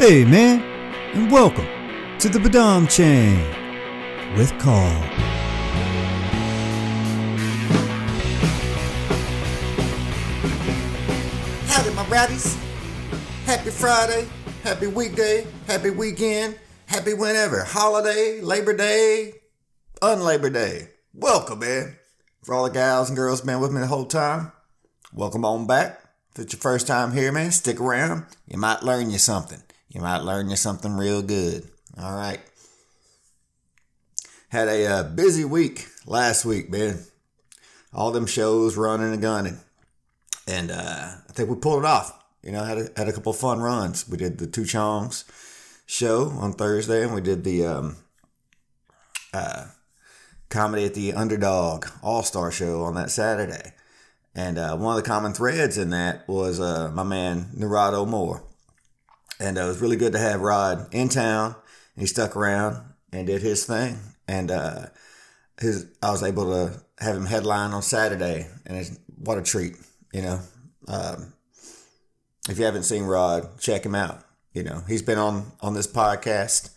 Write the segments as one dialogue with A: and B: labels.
A: Hey, man, and welcome to the Badumching with Carl.
B: Howdy, my rowdies. Happy Friday, happy weekday, happy weekend, happy whenever. Holiday, Labor Day, unlabor Day. Welcome, man. For all the gals and girls been with me the whole time, welcome on back. If it's your first time here, man, stick around. You might learn you something. You might learn you something real good. All right. Had a uh, busy week last week, man. All them shows running and gunning and uh, I think we pulled it off. You know, had a, had a couple fun runs. We did the Two Chongs show on Thursday, and we did the um, uh, comedy at the Underdog All Star show on that Saturday. And uh, one of the common threads in that was uh, my man Nerado Moore, and uh, it was really good to have Rod in town. He stuck around and did his thing, and uh, his I was able to have him headline on Saturday, and it's, what a treat you know, um, if you haven't seen Rod, check him out. You know, he's been on on this podcast.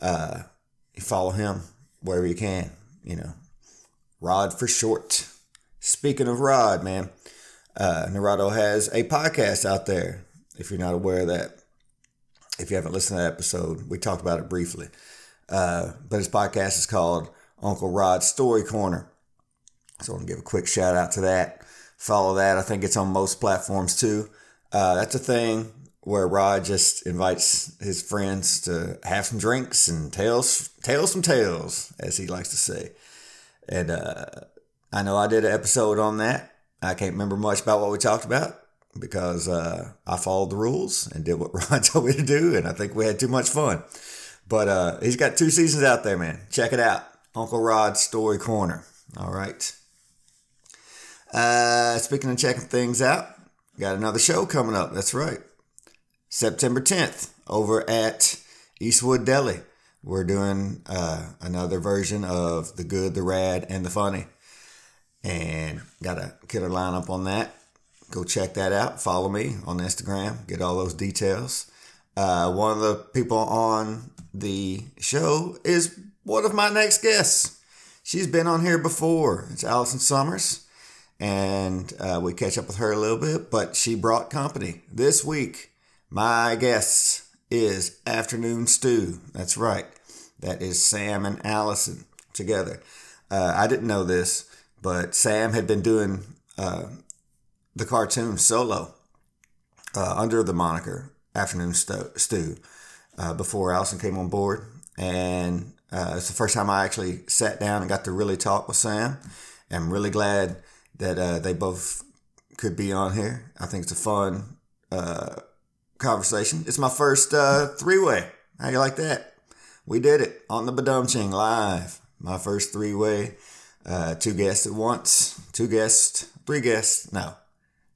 B: Uh, you follow him wherever you can. You know, Rod for short. Speaking of Rod, man, uh, Narado has a podcast out there. If you're not aware of that, if you haven't listened to that episode, we talked about it briefly. Uh, but his podcast is called Uncle Rod's Story Corner. So I want to give a quick shout out to that follow that. I think it's on most platforms too. Uh, that's a thing where Rod just invites his friends to have some drinks and tales, tales some tales, as he likes to say. And uh, I know I did an episode on that. I can't remember much about what we talked about because uh, I followed the rules and did what Rod told me to do, and I think we had too much fun. But uh, he's got two seasons out there, man. Check it out. Uncle Rod's Story Corner. All right. Uh, speaking of checking things out, got another show coming up. That's right. September 10th over at Eastwood Deli. We're doing uh, another version of The Good, The Rad, and The Funny. And got a killer lineup on that. Go check that out. Follow me on Instagram. Get all those details. Uh, one of the people on the show is one of my next guests. She's been on here before. It's Allison Summers and uh, we catch up with her a little bit. But she brought company this week. My guest is Afternoon Stew. That's right. That is Sam and Allison together. Uh, I didn't know this, but Sam had been doing uh, the cartoon solo uh, under the moniker Afternoon Stew uh, before Allison came on board. And uh, it's the first time I actually sat down and got to really talk with Sam. I'm really glad that uh, they both could be on here. I think it's a fun uh, conversation. It's my first uh, three way. How you like that? We did it on the Badumching live. My first three way. Two guests at once. Two guests. Three guests. No.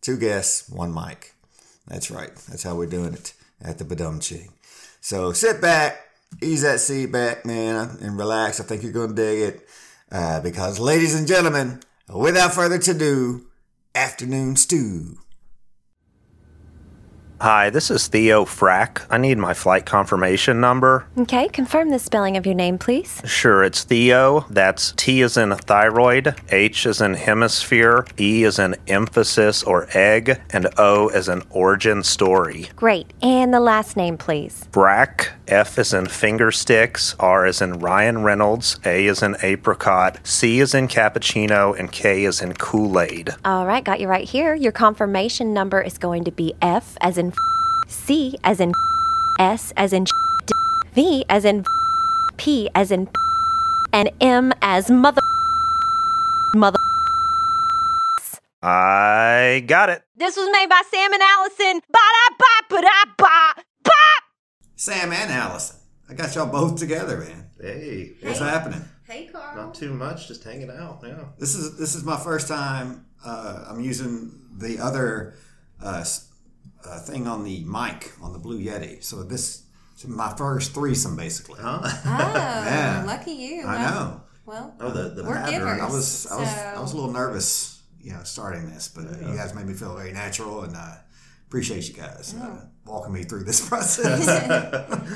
B: Two guests. One mic. That's right. That's how we're doing it at the Badumching. So sit back, ease that seat back, man, and relax. I think you're going to dig it. Uh, because, ladies and gentlemen, without further ado, afternoon stew.
C: Hi, this is Theo Frack. I need my flight confirmation number.
D: Okay, confirm the spelling of your name, please.
C: Sure, it's Theo. That's T is in thyroid, H is in hemisphere, E is in emphasis or egg, and O is in origin story.
D: Great. And the last name, please.
C: Frack, F is in finger sticks, R is in Ryan Reynolds, A is in apricot, C is in cappuccino, and K is in Kool Aid.
D: All right, got you right here. Your confirmation number is going to be F as in C as in S as in V as in P as in and M as mother mother.
C: I got it.
D: This was made by Sam and Allison. Ba da ba ba da ba ba.
B: Sam and Allison. I got y'all both together, man.
C: Hey,
B: What's happening?
E: Hey, Carl.
C: not too much, just hanging out. Yeah.
B: This is this is my first time. Uh, I'm using the other uh, s- uh, thing on the mic on the Blue Yeti. So this is my first threesome, basically.
E: Oh,
B: Yeah.
E: lucky you.
B: I
E: Well,
B: know.
E: Well,
C: Oh, the the
E: We're
C: pattern.
E: givers.
B: I was I was I was a little nervous, you know, starting this, but uh, you guys made me feel very natural and uh, appreciate you guys uh, walking me through this process.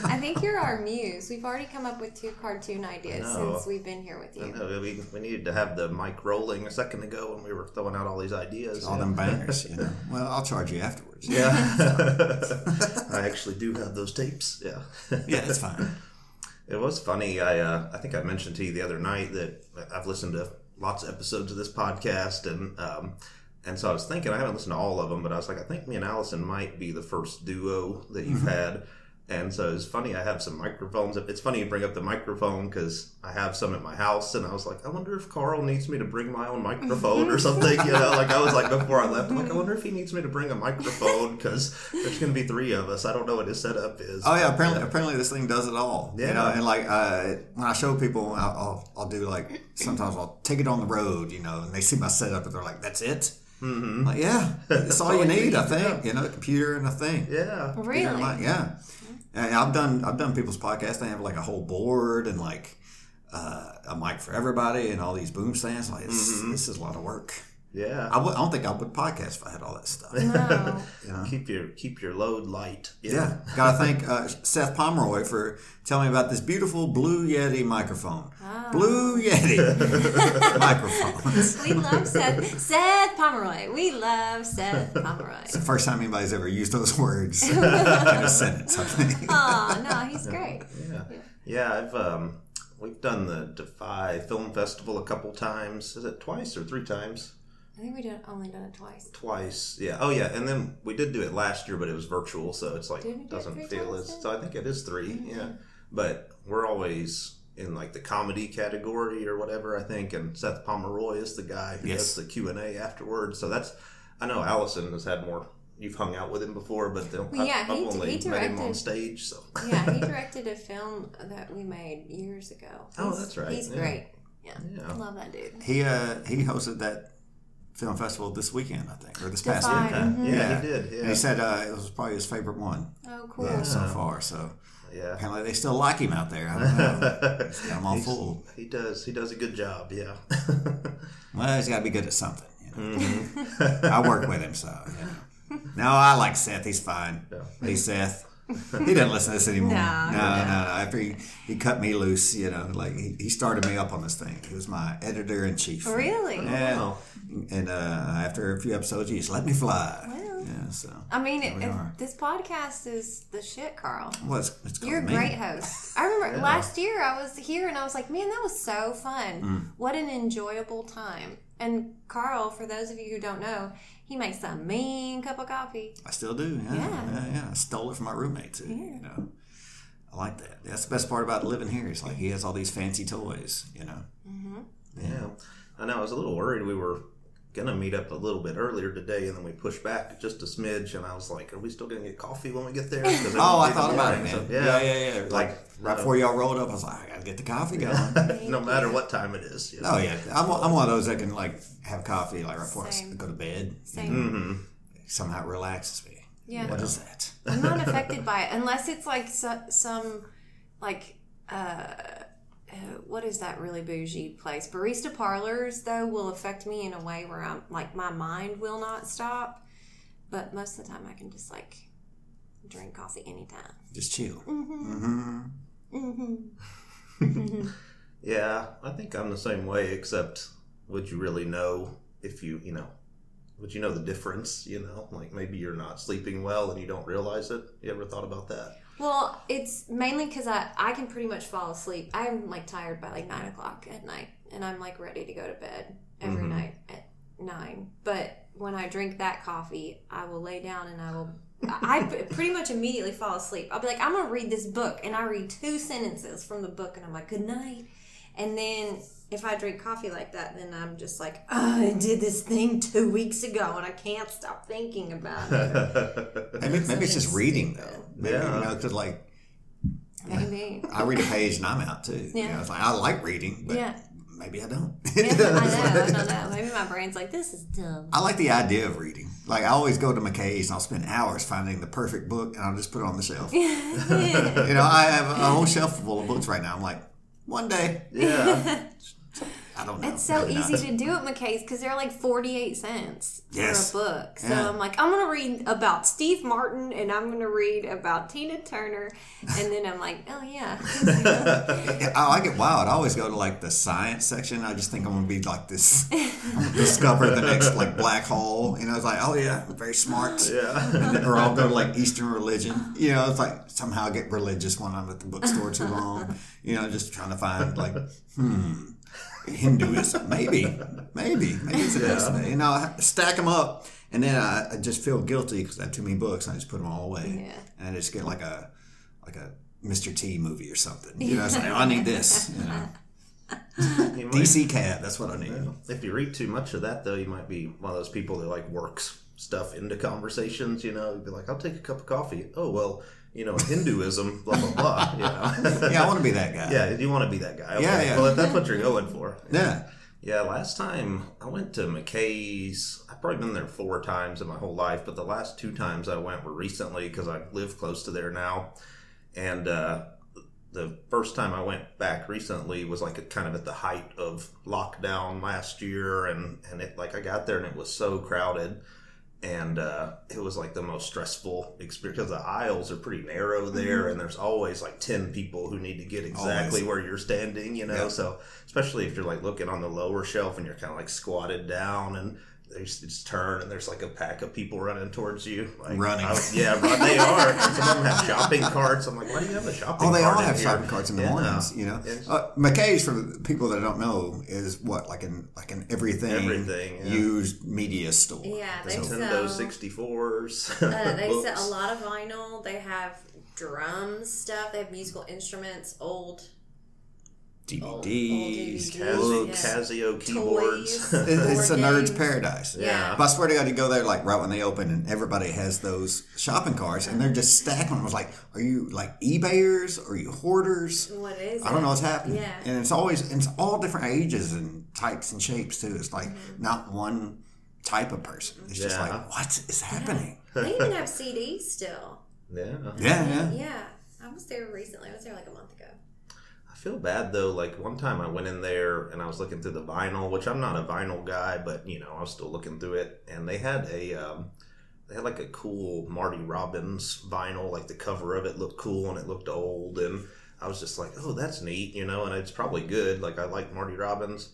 D: I think you're our muse. We've already come up with two cartoon ideas since we've been here with you.
C: No, we, we needed to have the mic rolling a second ago when we were throwing out all these ideas.
B: All
C: yeah.
B: them bangers, you know. Well, I'll charge you afterwards.
C: Yeah. I actually do have those tapes. Yeah.
B: yeah, it's fine.
C: It was funny. I uh, I think I mentioned to you the other night that I've listened to lots of episodes of this podcast, and um, and so I was thinking I haven't listened to all of them, but I was like, I think me and Allison might be the first duo that you've had. And so it's funny. I have some microphones. It's funny you bring up the microphone because I have some at my house, and I was like, I wonder if Carl needs me to bring my own microphone or something. You know, like I was like before I left, I'm like, I wonder if he needs me to bring a microphone because there's going to be three of us. I don't know what his setup is.
B: Oh yeah, apparently apparently this thing does it all. You
C: Yeah.
B: know, and like uh, when I show people, I'll, I'll I'll do like sometimes I'll take it on the road, you know, and they see my setup and they're like, "That's it." Mm-hmm. Like, yeah, that's all, you need, I think. You know, a computer and a thing.
C: Yeah.
B: Computer
D: Really?
B: and mic, yeah. And I've done I've done people's podcasts. They have like a whole board and like uh, a mic for everybody and all these boom stands. Like, it's, this is a lot of work.
C: Yeah.
B: I, don't think I would podcast if I had all that stuff.
D: No.
C: keep your keep your load light.
B: Yeah, gotta thank uh, Seth Pomeroy for telling me about this beautiful Blue Yeti microphone. Blue Yeti microphones.
D: we love Seth. Seth Pomeroy. We love Seth Pomeroy.
B: It's the first time anybody's ever used those words in a sentence. I think.
D: Oh, no, he's great.
C: Yeah. Yeah, I've um we've done the Defy Film Festival a couple times. Is it twice or three times?
D: I think we did only done it twice.
C: Twice. Yeah. Oh yeah, and then we did do it last year, but it was virtual, so it's like
D: Did we do it
C: doesn't feel
D: times
C: as
D: then?
C: so I think it is 3 Yeah. But we're always in like the comedy category or whatever, I think, and Seth Pomeroy is the guy who
B: Yes.
C: does the Q and A afterwards. So that's I know Allison has had more you've hung out with him before, but the,
D: Well, yeah,
C: I've, I've
D: he-
C: only
D: he
C: met him on
D: directed-
C: stage, so
D: Yeah, he directed a film that we made years ago.
C: Oh, that's right,
D: He's
C: yeah.
D: great. Yeah.
C: Yeah.
D: Love that dude.
B: He uh, he hosted that film festival this weekend, I think, or this past
D: Defy,
B: weekend.
D: mhm.
C: Yeah, he did, yeah.
B: And he said uh, it was probably his favorite one
D: Oh, cool.
B: yeah, so far. So
C: yeah.
B: apparently they still like him out there. I don't know. He's got him all
C: He's-
B: full.
C: He does. He does a good job. Yeah.
B: Well, he's got to be good at something. You know?
C: Mm-hmm.
B: I work with him, so you know. No, I like Seth. He's fine. Hey, Seth. He doesn't listen to this anymore.
D: No,
B: no, no, no. After he, he cut me loose, you know, like he, he started me up on this thing. He was my editor in chief.
D: Really?
B: Yeah.
C: Wow.
B: And uh, after a few episodes, he just let me fly.
D: Well.
B: yeah. So.
D: I mean,
B: we
D: it, this podcast is the shit, Carl.
B: Well, it's, it's
D: You're a
B: me.
D: great host. I remember last year I was here and I was like, man, that was so fun.
B: Mm.
D: What an enjoyable time. And Carl, for those of you who don't know, he makes a mean cup of coffee.
B: I still do. Yeah,
D: Yeah.
B: yeah, yeah. I stole it from my roommate too. You know, I like that. That's the best part about living here. here. Is like he has all these fancy toys. You know. Mm-hmm.
C: Yeah. I know. I was a little worried. We were gonna meet up a little bit earlier today, and then we pushed back just a smidge. And I was like, "Are we still gonna get coffee when we get there?"
B: Oh, I thought
C: the
B: about it, man.
C: so-
B: yeah, yeah, yeah. Like
C: Like,
B: right
C: uh,
B: before y'all rolled up, I was like, I gotta get the coffee going.
C: no matter what time it is. you know.
B: oh yeah, I'm, I'm one of those that can like have coffee like right before I s-
D: Same.
B: go to bed.
D: Same.
C: Mm-hmm.
B: Somehow it relaxes me.
D: Yeah.
B: What is that?
D: I'm not affected by it unless it's like so, some like uh, uh what is that really bougie place barista parlors though will affect me in a way where i'm like my mind will not stop but most of the time i can just like drink coffee anytime
B: Just chill. Mm-hmm. Mm-hmm. Mm-hmm.
C: Yeah, I think I'm the same way. Except, would you really know if you, you know, would you know the difference? You know, like maybe you're not sleeping well and you don't realize it. You ever thought about that?
D: Well it's mainly because I, I can pretty much fall asleep i'm like tired by like nine o'clock at night and i'm like ready to go to bed every mm-hmm. night at nine but when i drink that coffee i will lay down and i will I I pretty much immediately fall asleep. I'll be like, I'm gonna read this book, and I read two sentences from the book, and I'm like, good night. And then if I drink coffee like that, then I'm just like, oh, I did this thing two weeks ago, and I can't stop thinking about it.
B: Maybe, maybe it's just reading though. Maybe
C: Yeah.
B: you know, because like
D: Maybe.
B: I read a page and I'm out too. You
D: Yeah.
B: know, it's like I like reading, but
D: Yeah.
B: maybe I don't.
D: Yeah, I know. I don't know. Maybe my brain's like, this is dumb.
B: I like the idea of reading. Like I always go to McKay's and I'll spend hours finding the perfect book and I'll just put it on the shelf. you know, I have a whole shelf full of books right now. I'm like, one day.
C: Yeah,
B: I don't know.
D: It's so
B: Maybe not.
D: easy to do at McKay's because they're like 48 cents
B: Yes.
D: for a book. So
B: Yeah.
D: I'm like, I'm going to read about Steve Martin and I'm going to read about Tina Turner. And then I'm like, oh, yeah.
B: Yeah, I like it wild. I always go to like the science section. I just think I'm gonna be like this, I'm gonna discover the next like black hole. You know, it's like, oh yeah, I'm very smart.
C: Yeah.
B: And then- or I'll go to like Eastern religion. You know, it's like somehow I get religious when I'm at the bookstore too long. You know, just trying to find like, hmm, Hinduism, maybe, maybe, maybe it's this. You know, I stack them up, and then I, I just feel guilty because I have too many books. And I just put them all away,
D: Yeah.
B: and I just get like a like a Mr. T movie or something. You know, it's like, oh, I need this. You know. DC Cab, that's what I need.
C: If you read too much of that, though, you might be one of those people that like works stuff into conversations. You know, you'd be like, "I'll take a cup of coffee." Oh well, you know, Hinduism, blah blah blah. You know,
B: Yeah, I want to be that guy.
C: yeah. You want to be that guy? Okay.
B: Yeah, yeah.
C: Well, if that's what you're going for,
B: Yeah.
C: Yeah, last time I went to McKay's, I've probably been there four times in my whole life, but the last two times I went were recently because I live close to there now. And uh, the first time I went back recently was like at, kind of at the height of lockdown last year, and and it like I got there and it was so crowded. And uh, it was like the most stressful experience because the aisles are pretty narrow there, and there's always like ten people who need to get exactly
B: Always.
C: where you're standing, you know.
B: Yeah.
C: So especially if you're like looking on the lower shelf and you're kind of like squatted down and they just, just turn and there's like a pack of people running towards you like
B: Running.
C: Was- yeah run, they are some of them have shopping carts i'm like why do you have a shopping cart?
B: Oh, they
C: cart
B: all
C: in
B: have
C: here?
B: shopping carts in the
C: Yeah.
B: mornings. You know,
C: Yes.
B: uh, McKay's for people that don't know is what like an like an everything
C: Everything, yeah.
B: used media store.
D: Yeah, they
C: nintendo 64s
D: uh, they sell a lot of vinyl. They have drums stuff. They have musical instruments, old,
B: DVDs.
D: old
C: Cas-
D: DVDs, yeah.
C: casio keyboards.
D: Toys,
B: it's a
D: board
B: nerd's paradise.
D: Yeah.
B: But I swear to God, you go there like right when they open, and everybody has those shopping carts, and they're just stacking them. I was like, are you like eBayers? Are you hoarders?
D: What is
B: I don't
D: it?
B: know what's happening.
D: Yeah.
B: And it's always it's all different ages and types and shapes too. It's like
D: Mm-hmm.
B: not one type of person. It's just like what is happening?
D: They even have CDs still.
C: yeah
B: Yeah, yeah.
D: Yeah. I was there recently. I was there like a month ago.
C: I feel bad though. Like one time I went in there and I was looking through the vinyl, which I'm not a vinyl guy, but you know I was still looking through it, and they had a um, they had like a cool Marty Robbins vinyl. Like the cover of it looked cool and it looked old, and I was just like, oh, that's neat, you know, and it's probably good. Like I like Marty Robbins,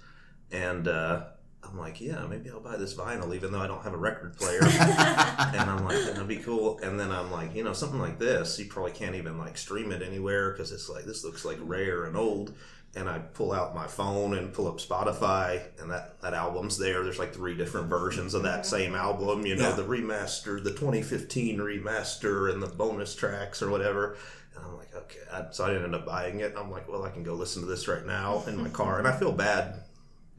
C: and uh, I'm like, yeah, maybe I'll buy this vinyl, even though I don't have a record player. and I'm like, that'd be cool. And then I'm like, you know, something like this, you probably can't even like stream it anywhere because it's like this looks like rare and old. And I pull out my phone and pull up Spotify, and that that album's there. There's like three different versions of that mm-hmm. same album. You know,
B: Yeah.
C: the remaster, the 2015 remaster, and the bonus tracks or whatever. And I'm like, okay. I, so I didn't end up buying it. I'm like, well, I can go listen to this right now in my car, and I feel bad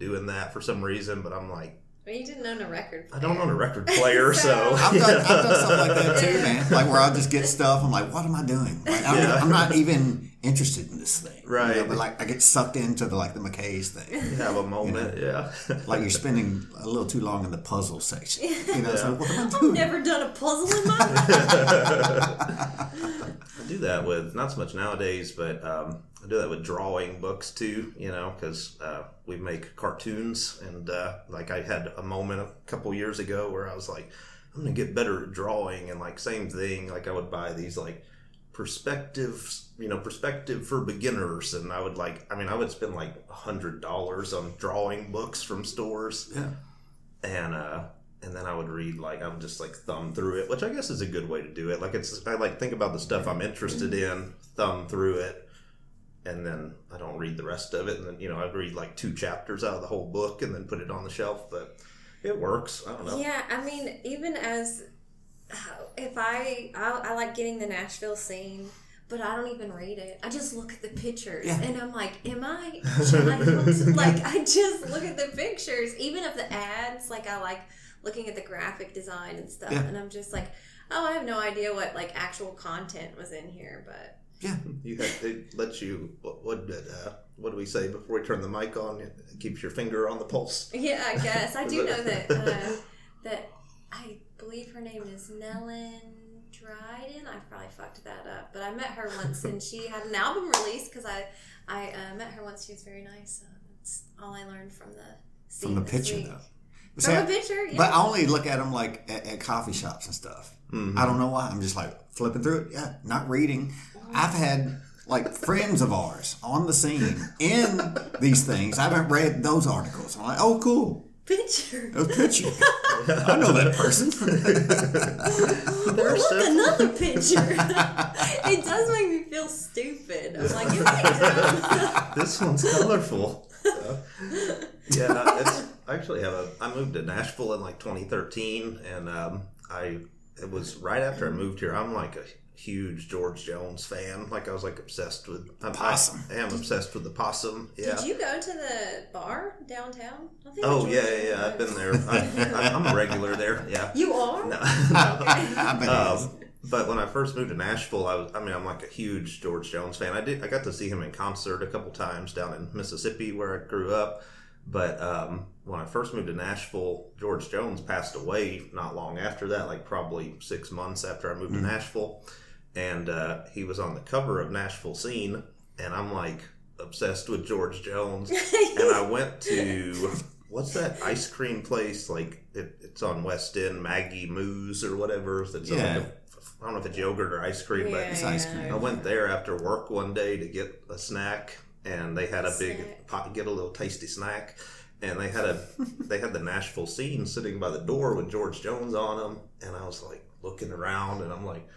C: doing that for some reason, but I'm like,
D: Well, you didn't own a record Player.
C: I don't own a record player, so
B: I've done, I've done stuff like that too, man. Like where I'll just get stuff. I'm like, what am I doing? Like, I'm,
C: Yeah.
B: I'm not even interested in this thing. you know,
C: Right.
B: but like, I get sucked into the like the McKay's thing.
C: You have a moment, yeah.
B: Like you're spending a little too long in the puzzle section. You know, so what am I
D: I've never done a puzzle in my life.
C: I do that with not so much nowadays, but um, I do that with drawing books too. You know, because uh, we make cartoons, and uh, like I had a moment a couple years ago where I was like, I'm gonna get better at drawing, and like same thing. Like I would buy these like perspective, you know, perspective for beginners, and I would like, I mean, I would spend like a hundred dollars on drawing books from stores.
B: Yeah.
C: and uh and then I would read like I would just like thumb through it, which I guess is a good way to do it. Like it's I like think about the stuff I'm interested in, thumb through it, and then I don't read the rest of it. And then you know I'd read like two chapters out of the whole book and then put it on the shelf. But it works. I don't know.
D: Yeah, I mean, even as if I, I I like getting the Nashville scene, but I don't even read it. I just look at the pictures,
B: Yeah.
D: and I'm like, am I like I just look at the pictures, even of the ads. Like I like looking at the graphic design and stuff,
B: Yeah.
D: and I'm just like, oh, I have no idea what like actual content was in here, but
B: Yeah.
C: You had, they let you what what did uh, what do we say before we turn the mic on? It keeps your finger on the pulse.
D: yeah, I guess I do know that uh, that I believe her name is Nellen Dryden. I probably fucked that up, but I met her once and she had an album release because I I uh, met her once. She was very nice. Uh, That's all I learned from the
B: from the
D: this
B: picture
D: week.
B: though.
D: From
B: See,
D: the picture, yeah.
B: But I only look at them like at, at coffee shops and stuff.
C: Mm-hmm.
B: I don't know why. I'm just like flipping through it. Yeah, not reading. I've had like friends of ours on the scene in these things. I haven't read those articles. I'm like, oh, cool.
D: Picture.
B: A picture. I know that person.
C: They're
D: Look, another picture. it does make me feel stupid. I'm like, you ain't
C: this one's colorful. yeah, it's I actually have a. I moved to Nashville in like 2013, and um, I it was right after I moved here. I'm like a huge George Jones fan. Like I was like obsessed with I'm,
B: Possum.
C: I, am obsessed with the possum. Yeah.
D: Did you go to the bar downtown? I think
C: Oh yeah, yeah, yeah. I've been there. I, I, I'm a regular there. Yeah.
D: You are?
C: No.
B: I bet it is.
C: Um, but when I first moved to Nashville, I was, I mean, I'm like a huge George Jones fan. I did, I got to see him in concert a couple times down in Mississippi where I grew up. But um, when I first moved to Nashville, George Jones passed away not long after that, like probably six months after I moved to Nashville. And uh, he was on the cover of Nashville Scene, and I'm like obsessed with George Jones. and I went to what's that ice cream place? Like it, it's on West End, Maggie Moo's or whatever. That's
B: Yeah.
C: like a, I don't know if it's yogurt or ice cream,
D: Yeah,
C: but
B: It's ice cream.
C: I went there after work one day to get a snack, and they had a big pot, get a little tasty snack, and they had a they had the Nashville scene sitting by the door with George Jones on them, and I was like looking around, and I'm like,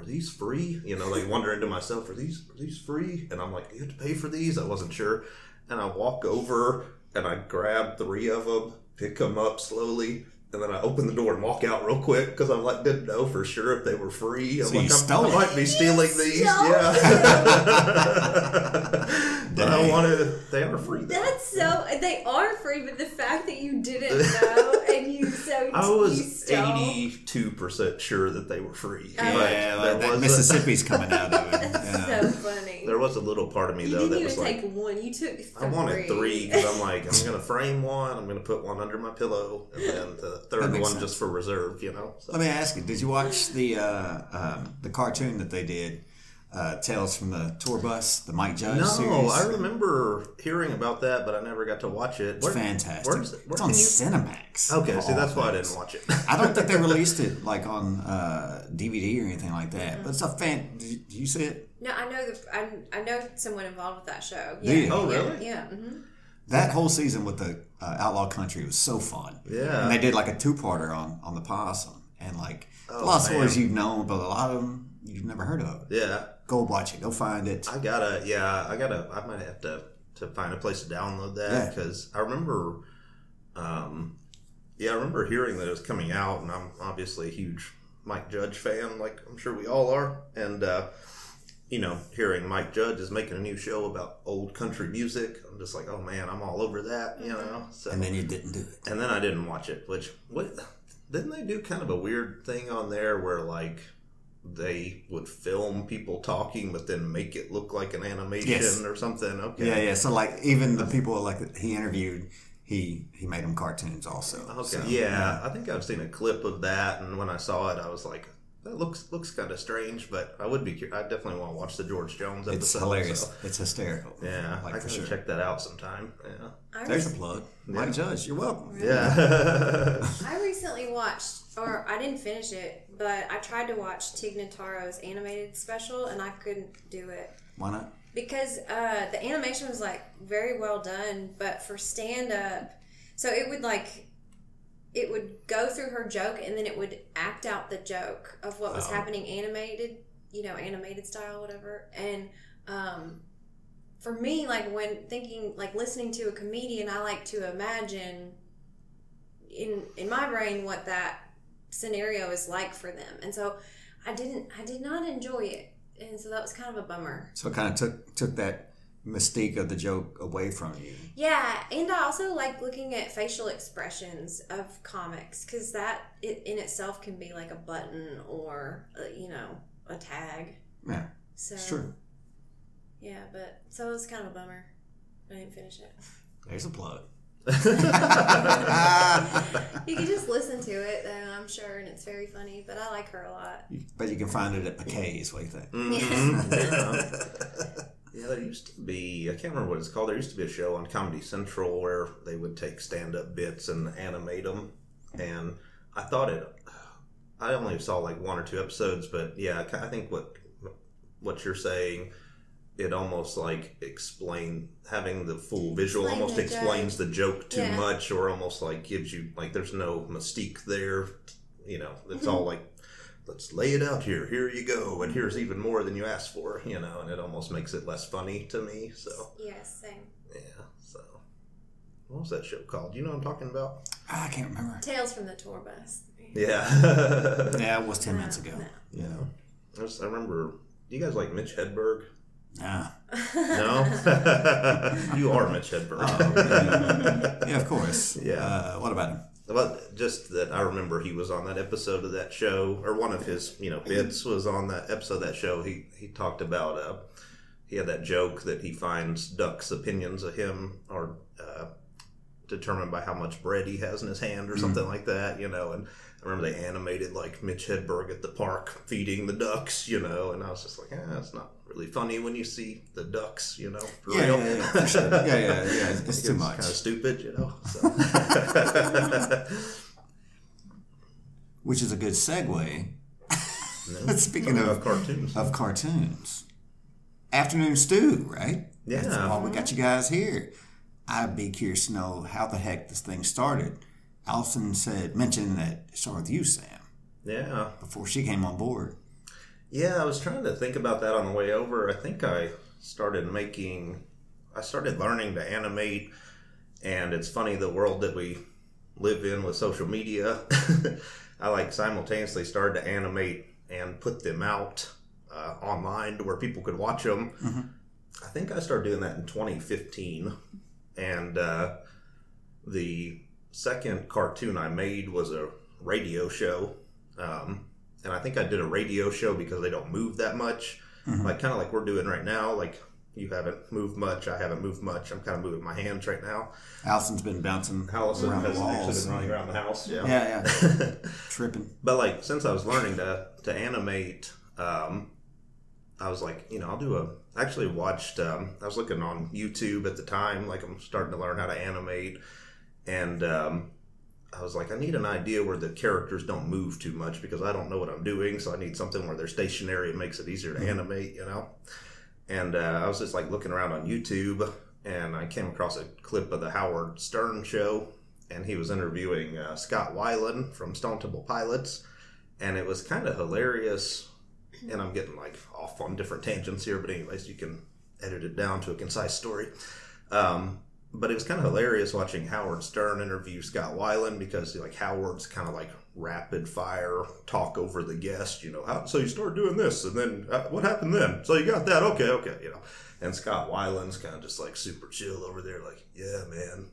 C: are, these free? You know, like wondering to myself, are these are these free? And I'm like, you have to pay for these? I wasn't sure, and I walk over and I grab three of them, pick them up slowly. And then I open the door and walk out real quick because I like didn't know for sure if they were free. I'm
B: So
C: like,
B: you
C: I'm-
B: stole
C: I might be stealing these.
D: stole
C: Yeah. but I wanted. They are free. Though.
D: That's so. They are free, but the fact that you didn't know and you so
C: I was eighty-two percent sure that they were free. But
B: Yeah,
C: there
B: like that
C: was a-
B: Mississippi's coming out of it.
D: That's
B: Yeah.
D: so funny.
C: there was a little part of me
D: you
C: though
D: didn't
C: that
D: even
C: was
D: take
C: like,
D: one. You took three.
C: I wanted three because I'm like, I'm gonna frame one, I'm gonna put one under my pillow, and then the third one
B: sense.
C: just for reserve. You know. So.
B: Let me ask you: Did you watch the uh, um, the cartoon that they did, uh, Tales from the Tour Bus, the Mike Judge
C: No,
B: series?
C: I remember hearing about that, but I never got to watch it.
B: It's fantastic.
C: Where's, where
B: it's on
C: you?
B: Cinemax.
C: Okay,
B: of
C: see,
B: all
C: that's why I didn't watch it.
B: I don't think they released it like on uh, DVD or anything like that. But it's a fan. Did you, see it?
D: No, I know the. I, I know someone involved with that show.
B: Do you?
C: Oh,
D: yeah,
C: really?
D: Yeah. hmm
B: That whole season with the uh, Outlaw Country was so fun.
C: Yeah.
B: and they did like a two parter on on the possum, and like
C: Oh,
B: a lot of stories you've known, but a lot of them you've never heard of.
C: yeah,
B: Go watch it. Go find it.
C: I gotta. Yeah, I gotta. I might have to to find a place to download that because I remember. Um, yeah, I remember hearing that it was coming out, and I'm obviously a huge Mike Judge fan, like I'm sure we all are, and. uh you know, hearing Mike Judge is making a new show about old country music, I'm just like, oh man, I'm all over that, you know. So,
B: and then you didn't do it.
C: and then I didn't watch it. Which what didn't they do kind of a weird thing on there where like they would film people talking but then make it look like an animation
B: Yes.
C: or something? Okay.
B: Yeah, yeah. So like even the people like he interviewed, he he made them cartoons also.
C: Okay.
B: So,
C: yeah, I think I've seen a clip of that, and when I saw it, I was like, "That looks looks kind of strange." But I would be. cur- I definitely want to watch the George Jones episode.
B: It's hilarious.
C: so,
B: It's hysterical.
C: yeah,
B: like
C: I
B: for
C: gotta
B: sure.
C: check that out sometime. Yeah.
D: I,
B: There's
D: re-
B: a plug. Mike Judge, you're welcome.
C: Yeah.
D: I recently watched, or I didn't finish it, but I tried to watch Tig Notaro's animated special, and I couldn't do it.
B: Why not?
D: because uh, the animation was like very well done, but for stand up, so it would like it would go through her joke and then it would act out the joke of what was
B: Oh.
D: happening animated, you know, animated style, whatever. And um, for me, like when thinking, like listening to a comedian, I like to imagine in in my brain what that scenario is like for them, and so I didn't, I did not enjoy it, and so that was kind of a bummer.
B: So it kind of took took that mystique of the joke away from you.
D: Yeah, and I also like looking at facial expressions of comics because that it, in itself can be like a button or uh, you know a tag.
B: Yeah,
D: So
B: it's true.
D: Yeah, but so it was kind of a bummer. I didn't finish it.
B: There's a plug.
D: You can just listen to it, though. I'm sure, and it's very funny. But I like her a lot.
B: But you can find it at McKay's. What do you think?
C: Mhm. Yeah. There used to be, I can't remember what it's called. There used to be a show on Comedy Central where they would take stand up bits and animate them. And I thought it, I only saw like one or two episodes, but yeah, I think what what you're saying, it almost like explain having the full visual
D: Explain
C: almost
D: the
C: explains the joke too
D: Yeah.
C: much, or almost like gives you like there's no mystique there. You know, it's all like let's lay it out here. Here you go, and here's even more than you asked for. You know, and it almost makes it less funny to me. So
D: Yes, same.
C: yeah, so what was that show called? You know what I'm talking about?
B: I can't remember.
D: Tales from the tour bus.
C: Yeah,
B: Yeah, it was 10 minutes ago.
C: yeah. I, just, I remember. Do you guys like Mitch Hedberg?
B: Nah.
C: No, you are Mitch Hedberg.
B: Oh, Yeah, of course.
C: Yeah.
B: Uh, what about him?
C: Just that I remember he was on that episode of that show, or one of his, you know, bits was on that episode of that show. He he talked about uh, he had that joke that he finds Duck's opinions of him are uh, determined by how much bread he has in his hand, or something like that, you know. And I remember they animated like Mitch Hedberg at the park feeding the ducks, you know, and I was just like, eh, it's not really funny when you see the ducks, you know. for
B: Yeah,
C: real.
B: yeah, yeah, sure. Yeah, yeah, yeah. It's, it's too much.
C: Kind of stupid, you know. So.
B: Which is a good segue. Speaking
C: of
B: of,
C: cartoons.
B: of cartoons, Afternoon Stew, right?
C: Yeah.
B: That's why we got you guys here. I'd be curious to know how the heck this thing started. Allison said, mentioned that it started with you, Sam,
C: Yeah.
B: before she came on board.
C: Yeah, I was trying to think about that on the way over. I think I started making, I started learning to animate, and it's funny the world that we live in with social media. I like simultaneously started to animate and put them out uh, online to where people could watch them. I think I started doing that in 2015, and uh, the second cartoon I made was a radio show. Um, and I think I did a radio show because they don't move that much, like kind of like we're doing right now. Like you haven't moved much, I haven't moved much. I'm kind of moving my hands right now.
B: Allison's been bouncing
C: Allison
B: around
C: has
B: the
C: actually
B: walls.
C: been running around the house. Yeah,
B: Yeah, yeah. Tripping.
C: but like since I was learning to to animate, um, I was like, you know, I'll do a. I Actually, watched. Um, I was looking on YouTube at the time, like I'm starting to learn how to animate, and um, I was like, I need an idea where the characters don't move too much because I don't know what I'm doing. So I need something where they're stationary. It makes it easier to animate, you know. And uh, I was just like looking around on YouTube, and I came across a clip of the Howard Stern show, and he was interviewing uh, Scott Weiland from Stone Temple Pilots, and it was kind of hilarious. And I'm getting like off on different tangents here, but anyways, you can edit it down to a concise story. Um, but it was kind of hilarious watching Howard Stern interview Scott Weiland because like Howard's kind of like rapid fire talk over the guest, you know. How, so you start doing this, and then uh, what happened then? So you got that? Okay, okay, you know. And Scott Weiland's kind of just like super chill over there, like, yeah, man,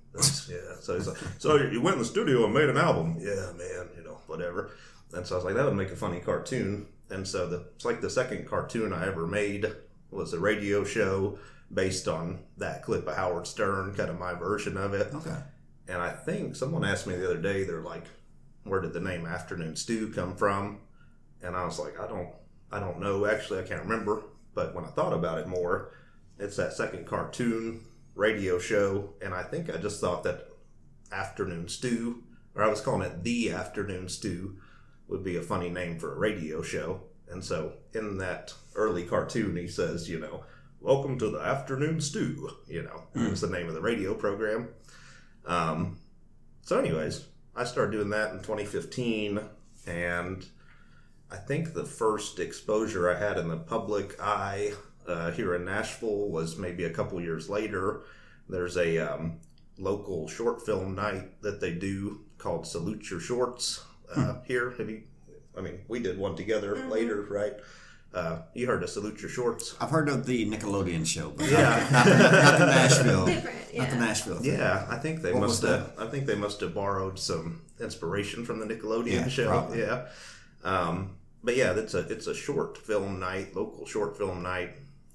C: yeah. So he's like, so you went in the studio and made an album, yeah, man, you know, whatever. And so I was like, that would make a funny cartoon. And so the it's like the second cartoon I ever made was a radio show based on that clip of Howard Stern, kind of my version of it.
B: Okay.
C: And I think someone asked me the other day, they're like, "Where did the name Afternoon Stew come from?" And I was like, "I don't, I don't know. Actually, I can't remember." But when I thought about it more, it's that second cartoon radio show, and I think I just thought that Afternoon Stew, or I was calling it the Afternoon Stew, would be a funny name for a radio show. And so in that early cartoon, he says, you know, welcome to the afternoon stew, you know, it was the name of the radio program. Um, so, anyways, I started doing that in 2015, and I think the first exposure I had in the public eye uh, here in Nashville was maybe a couple years later. There's a um, local short film night that they do called Salute Your Shorts uh, here. Have you? I mean, we did one together later, right? Uh, you heard of Salute Your Shorts?
B: I've heard of the Nickelodeon show, but
C: Yeah.
B: not, the, not the Nashville.
D: Different,
B: Not the
D: yeah.
B: Nashville. thing.
C: Yeah, I think they
B: What
C: must
B: was
C: have. I think they must have borrowed some inspiration from the Nickelodeon
B: Yeah,
C: show.
B: probably.
C: Yeah, um, but yeah, it's a it's a short film night, local short film night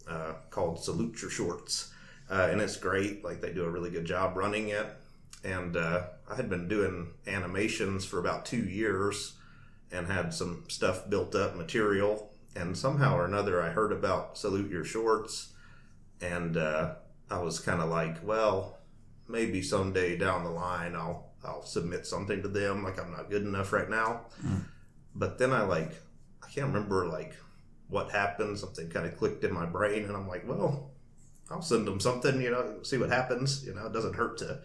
C: uh, called Salute Your Shorts, uh, and it's great. Like they do a really good job running it. And uh, I had been doing animations for about two years, and had some stuff built up material. And somehow or another, I heard about Salute Your Shorts, and uh, I was kind of like, well, maybe someday down the line I'll I'll submit something to them. Like I'm not good enough right now. But then I like I can't remember like what happened. Something kind of clicked in my brain, and I'm like, well, I'll send them something. You know, see what happens. You know, it doesn't hurt to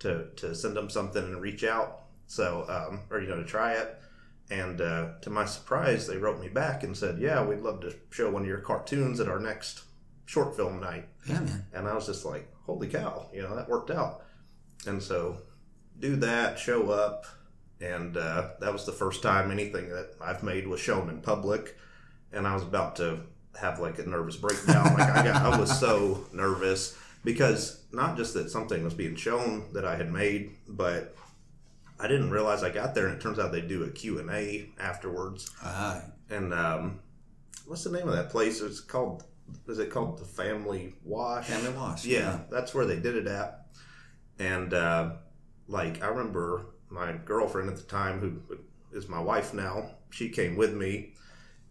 C: to to send them something and reach out. So um, or you know to try it. And uh, to my surprise, they wrote me back and said, "Yeah, we'd love to show one of your cartoons at our next short film night."
B: Yeah, man.
C: And I was just like, holy cow, you know, that worked out. And so do that, show up. And uh, that was the first time anything that I've made was shown in public. And I was about to have like a nervous breakdown. like I got, I was so nervous because not just that something was being shown that I had made, but I didn't realize I got there and it turns out they do a Q&A afterwards.
B: Uh,
C: And um, what's the name of that place? It's called, is it called the Family Wash?
B: Family Wash,
C: Yeah,
B: yeah.
C: that's where they did it at. And uh, like I remember my girlfriend at the time, who is my wife now, she came with me,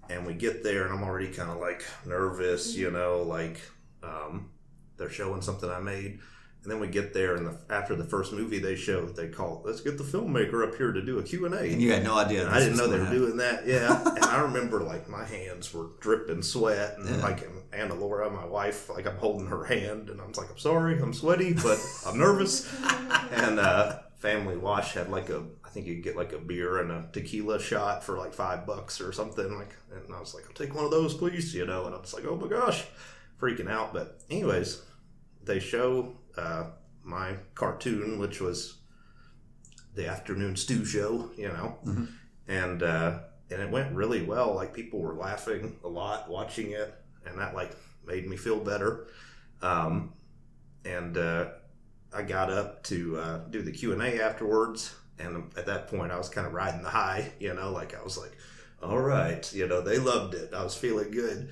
C: and we get there, and I'm already kind of like nervous, you know, like um, they're showing something I made. And then we get there, and the, after the first movie they showed, they call, "Let's get the filmmaker up here to do a Q and A."
B: and you had no idea.
C: I didn't know they were doing that. Yeah, and I remember like my hands were dripping sweat, and
B: Yeah.
C: like and Anna Laura, my wife, like I'm holding her hand, and I'm like, I'm sorry, I'm sweaty, but I'm nervous. and uh, Family Wash had like a, I think you could get like a beer and a tequila shot for like five bucks or something. Like, and I was like, I'll take one of those, please, you know. And I was like, oh my gosh, freaking out. But anyways, they show uh, my cartoon, which was the afternoon stew show, you know, and uh, and it went really well. Like people were laughing a lot watching it, and that like made me feel better. Um, and uh, I got up to uh, do the Q and A afterwards, and at that point I was kind of riding the high, you know, like I was like, all right, you know, they loved it. I was feeling good,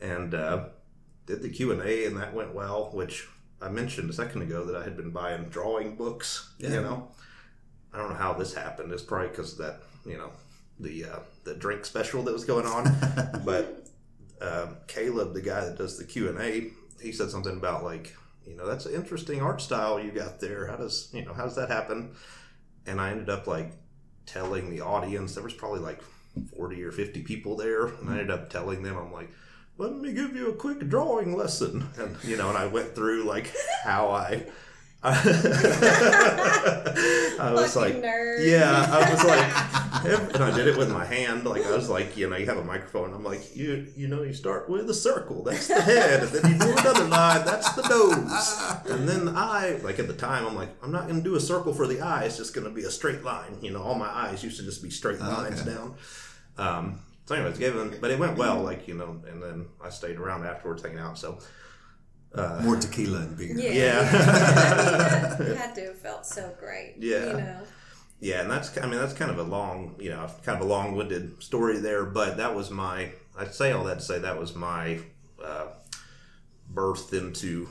C: and uh, did the Q and A, and that went well. Which I mentioned a second ago that I had been buying drawing books,
B: Yeah.
C: you know. I don't know how this happened. It's probably because that, you know, the uh, the drink special that was going on. but um, Caleb, the guy that does the Q and A, he said something about like, you know, that's an interesting art style you got there. How does you know how does that happen? And I ended up like telling the audience. There was probably like forty or fifty people there, and I ended up telling them, I'm like. Let me give you a quick drawing lesson, and you know, and I went through like how I, I was
D: Fucking
C: like,
D: nerd.
C: yeah, I was like, and I did it with my hand. Like I was like, you know, you have a microphone. I'm like, you, you know, you start with a circle. That's the head, and then you do another line. That's the nose, and then the eye. Like at the time, I'm like, I'm not going to do a circle for the eye. It's just going to be a straight line. You know, all my eyes used to just be straight lines
B: okay.
C: down. Um, so, anyways, gave them, but it went well. Like you know, and then I stayed around afterwards hanging out. So.
B: more tequila and beer.
D: Yeah.
C: Yeah.
D: I mean, had to have felt so great.
C: Yeah.
D: You know.
C: Yeah, and that's I mean that's kind of a long you know kind of a long-winded story there, but that was my I'd say all that to say that was my uh, birth into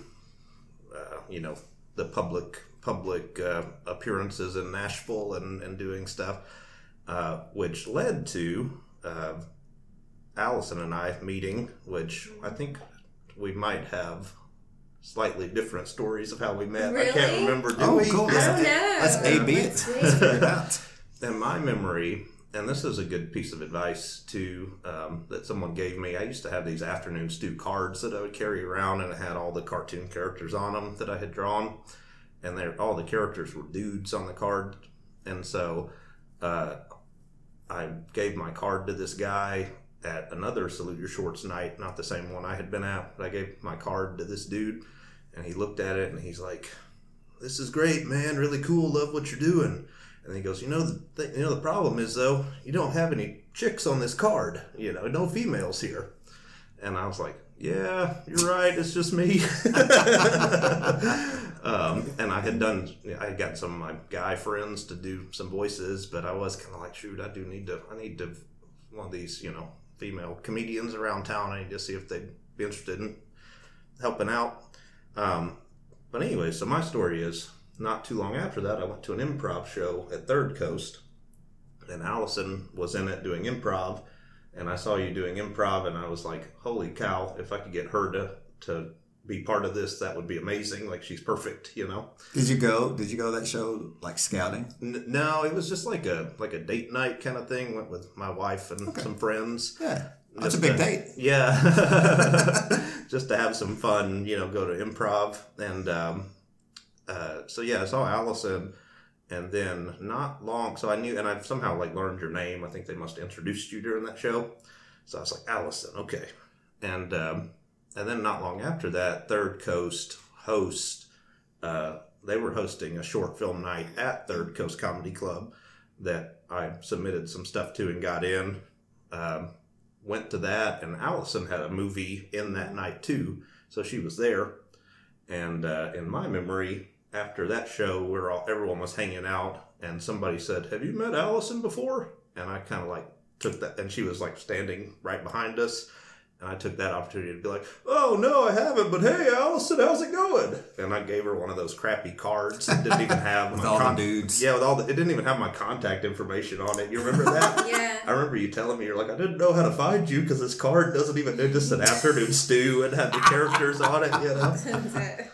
C: uh, you know the public public uh, appearances in Nashville and, and doing stuff, uh, which led to uh, Allison and I meeting, which I think we might have slightly different stories of how we met. I can't remember. Do
B: Oh,
C: we?
B: cool.
D: I don't know.
B: Let's A B it.
D: Let's see.
B: Let's figure it out.
C: in my memory, and this is a good piece of advice too um, that someone gave me. I used to have these afternoon stew cards that I would carry around, and it had all the cartoon characters on them that I had drawn, and they all the characters were dudes on the card, and so uh, I gave my card to this guy at another Salute Your Shorts night, not the same one I had been at, but I gave my card to this dude, and he looked at it and he's like, "This is great, man. Really cool. Love what you're doing." And he goes, "You know, the th- you know the problem is though, you don't have any chicks on this card. You know, no females here." And I was like, "Yeah, you're right. It's just me." um, and I had done, I had got some of my guy friends to do some voices, but I was kind of like, "Shoot, I do need to. I need to one of these, you know, female comedians around town. I need to see if they'd be interested in helping out." Um, but anyway, so my story is not too long after that, I went to an improv show at Third Coast, and Allison was in it doing improv, and I saw you doing improv, and I was like, "Holy cow! If I could get her to to be part of this, that would be amazing. Like she's perfect, you know.
B: Did you go? Did you go to that show like scouting?
C: N- no, it was just like a like a date night kind of thing. Went with my wife and some friends.
B: Yeah, that's
C: Just
B: a big
C: to-
B: date.
C: Yeah, just to have some fun, you know, go to improv and um, uh, so yeah, I saw Allison, and then not long, so I knew, and I somehow like learned your name. I think they must have introduced you during that show, so I was like Allison, okay, and um, and then not long after that, Third Coast host, uh, they were hosting a short film night at Third Coast Comedy Club that I submitted some stuff to and got in. Um, went to that, and Allison had a movie in that night too, so she was there. And uh, in my memory, after that show, where all everyone was hanging out, and somebody said, "Have you met Allison before?" And I kind of like took that, and she was like standing right behind us. And I took that opportunity to be like, "Oh no, I haven't." But hey, Allison, how's it going? And I gave her one of those crappy cards that didn't even have
B: With
C: my
B: all the dudes.
C: Yeah, with all the, it didn't even have my contact information on it. You remember that?
D: Yeah.
C: I remember you telling me you're like, I didn't know how to find you because this card doesn't even. It's just an afternoon stew and had the characters on it, you know.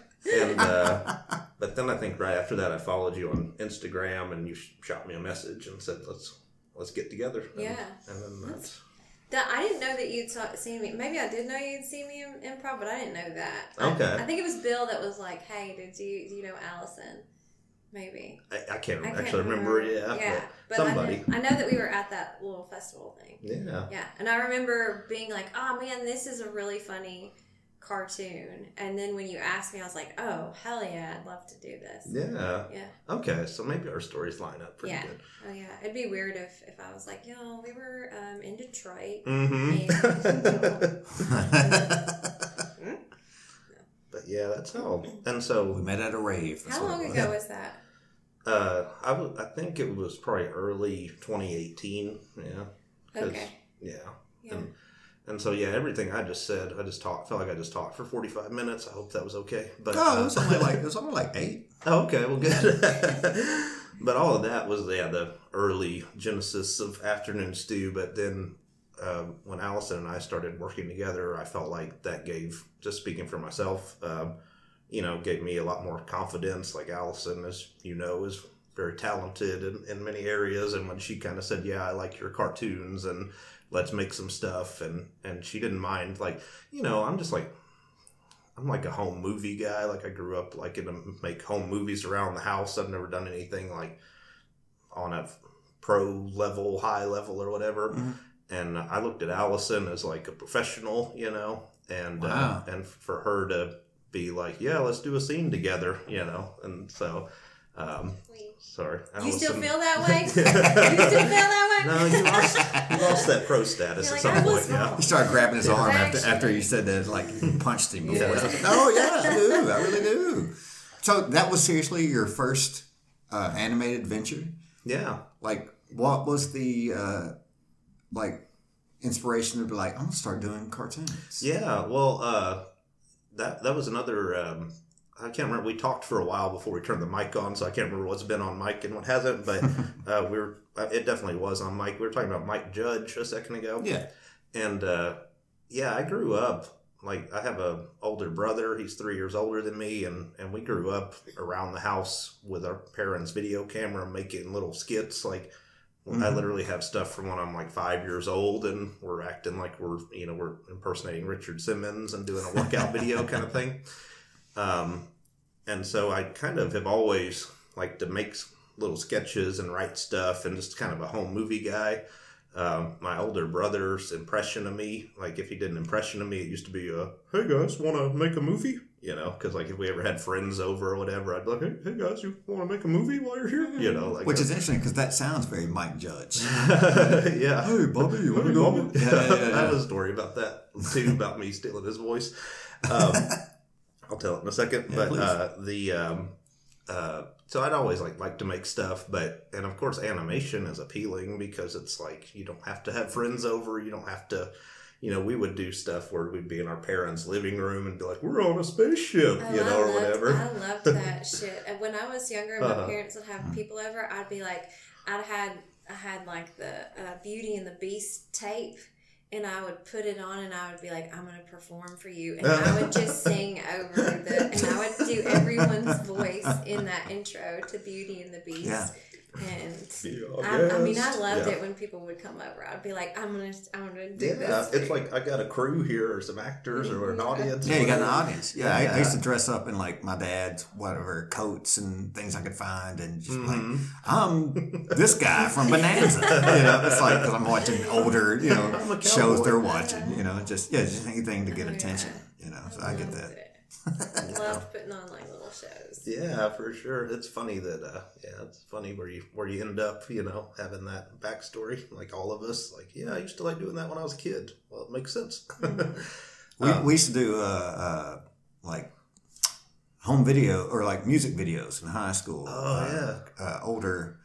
C: And uh, but then I think right after that, I followed you on Instagram and you shot me a message and said, "Let's let's get together." And,
D: Yeah.
C: and then that's
D: That I didn't know that you'd saw, seen me. Maybe I did know you'd seen me in improv, but I didn't know that. I-
C: Okay.
D: I, think it was Bill that was like, "Hey, did you do you know Allison?" Maybe.
C: I, I can't
D: I can't
C: actually remember. Yeah,
D: Yeah.
C: but
D: But
C: somebody.
D: I know, I know that we were at that little festival thing.
C: yeah.
D: Yeah, and I remember being like, "Oh man, this is a really funny cartoon." And then when you asked me, I was like, "Oh hell yeah, I'd love to do this."
C: Yeah.
D: Yeah.
C: Okay, so maybe our stories line up pretty
D: Yeah.
C: good.
D: Oh yeah, it'd be weird if if I was like, "Yo, we were um, in Detroit."
C: Mm-hmm. but yeah, that's how. And so
B: We met at a rave. That's
D: How
B: what
D: long
B: it was.
D: ago was that?
C: Uh, I w- I think it was probably early 2018. Yeah. 'Cause-
D: Okay.
C: Yeah.
D: Yeah.
C: And, and so yeah, everything I just said, I just talked. Felt like I just talked for 45 minutes. I hope that was okay. But
B: Oh, it
C: uh,
B: was only like it was only like eight.
C: Oh, okay, well, good. but all of that was yeah the early genesis of afternoon stew. But then um, when Allison and I started working together, I felt like that gave just speaking for myself, um, you know, gave me a lot more confidence. Like Allison, as you know, is very talented in, in many areas. And when she kind of said, "Yeah, I like your cartoons," and let's make some stuff, and and she didn't mind. Like you know, I'm just like I'm like a home movie guy. Like I grew up like in to make home movies around the house. I've never done anything like on a pro level, high level, or whatever.
B: Mhm.
C: And I looked at Allison as like a professional, you know, and
B: Wow.
C: uh, and for her to be like, yeah, let's do a scene together, you know, and so. Um, sorry,
D: You still
C: Allison-
D: feel that way? you still feel that way?
C: No, you lost, you lost that pro status
D: You're
C: at
D: like,
C: some point.
D: was
C: Yeah.
B: He started grabbing his arm after, after you said that, like you punched him before.
C: Yeah.
B: Like, oh yeah, I do. I really do. So that was seriously your first uh, animated venture.
C: Yeah.
B: Like, what was the uh, like inspiration to be like, I'm gonna start doing cartoons?
C: Yeah, well, uh, that that was another. Um, I can't remember. We talked for a while before we turned the mic on, so I can't remember what's been on mic and what hasn't. But uh, we were. Uh, it definitely was on mic. We were talking about Mike Judge a second ago.
B: Yeah.
C: and uh, yeah, I grew up. Like I have a older brother. He's three years older than me, and and we grew up around the house with our parents' video camera, making little skits. Like I
B: Mhm.
C: literally have stuff from when I'm like five years old, and we're acting like we're you know we're impersonating Richard Simmons and doing a workout video kind of thing. Um, and so I kind of have always liked to make little sketches and write stuff, and just kind of a home movie guy. Um, my older brother's impression of me, like if he did an impression of me, it used to be, uh, "Hey guys, want to make a movie?" You know, because like if we ever had friends over or whatever, I'd be like, "Hey, hey guys, you want to make a movie while you're here?" You know, like
B: Which is interesting because that sounds very Mike Judge.
C: yeah.
B: Hey, Bobby, you go? Yeah, yeah, yeah,
C: I have a story about that too, about me stealing his voice. Um, I'll tell it in a second.
B: Yeah,
C: but uh, the um, uh, so I'd always like like to make stuff, but and of course animation is appealing because it's like you don't have to have friends over, you don't have to. You know, we would do stuff where we'd be in our parents' living room and be like, "We're on a spaceship,"
D: Oh,
C: you know,
D: I
C: or
D: loved,
C: whatever.
D: I loved that shit. And when I was younger, my
C: Uh-huh.
D: parents would have people over. I'd be like, I'd had I had like the uh, Beauty and the Beast tape, and I would put it on and I would be like, I'm gonna perform for you and I would just sing over the and I would do everyone's voice in that intro to Beauty and the Beast.
B: Yeah.
D: And
C: Yeah,
D: I, I mean, I loved
C: Yeah.
D: it when people would come over. I'd be like, "I'm gonna, I'm gonna do
C: Yeah,
D: this."
C: it's like I got a crew here, or some actors, or an audience.
B: Yeah, you got an audience. Yeah, I, I used to dress up in like my dad's whatever coats and things I could find, and just
C: Mm-hmm.
B: like I'm this guy from Bonanza. you know, it's like because I'm watching older, you know, shows they're watching. You know, just yeah, just anything to get
D: Oh, yeah.
B: attention. You know, so I get that.
D: it. Loved putting on like little shows.
C: Yeah, for sure. It's funny that uh yeah, it's funny where you where you end up, you know, having that backstory, like all of us. Like, yeah, I used to like doing that when I was a kid. Well, it makes sense.
B: We, we used to do uh, uh, like home video or like music videos in high school.
C: Oh,
B: uh, Uh, older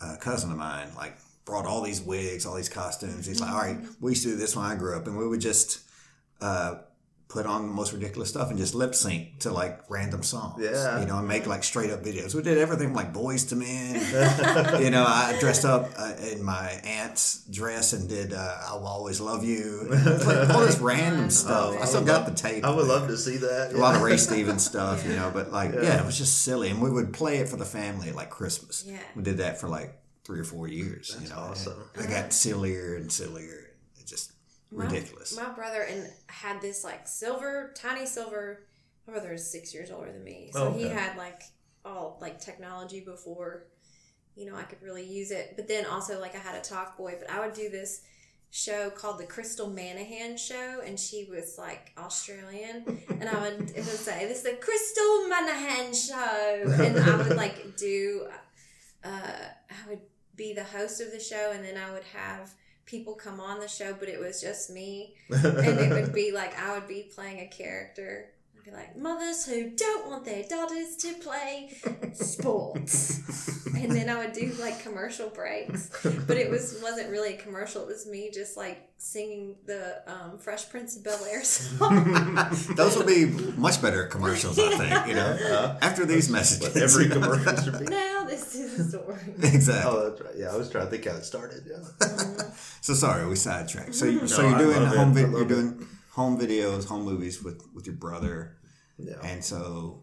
B: uh, cousin of mine like brought all these wigs, all these costumes. He's like, all right, we used to do this when I grew up, and we would just uh, put on the most ridiculous stuff and just lip sync to like random songs.
C: Yeah.
B: you know, and make like straight up videos. We did everything from, like Boyz II Men. you know, I dressed up uh, in my aunt's dress and did uh, "I Will Always Love You." Like all this random stuff. I still got the tape.
C: I would
B: there.
C: love to see that.
B: a lot of Ray Stevens stuff, you know. But like, yeah. it was just silly, and we would play it for the family at like Christmas.
D: Yeah.
B: we did that for like three or four years. you know,
C: awesome.
B: And I got sillier and sillier.
D: My-
B: ridiculous.
D: My, brother and had this like silver, tiny silver. My brother is six years older than me, so
C: Oh,
D: he had like all like technology before, you know, I could really use it. But then also like I had a Talkboy, but I would do this show called the Crystal Manahan Show, and she was like Australian, and I would it would say this is the Crystal Manahan Show, and I would like do, uh, I would be the host of the show, and then I would have people come on the show, but it was just me, and it would be like I would be playing a character. I'd be like mothers who don't want their daughters to play sports, and then I would do like commercial breaks, but it was wasn't really a commercial. It was me just like singing the um, Fresh Prince of Bel Air song.
B: Those would be much better commercials, I think. You know, after these messages,
C: every commercial should be.
D: now this is the story.
B: exactly.
C: Oh, that's right. Yeah, I was trying to think how it started. Yeah.
B: So sorry, we sidetracked. So, you so
C: No,
B: you're doing home
C: video
B: you're
C: it.
B: doing home videos, home movies with with your brother,
C: Yeah.
B: and so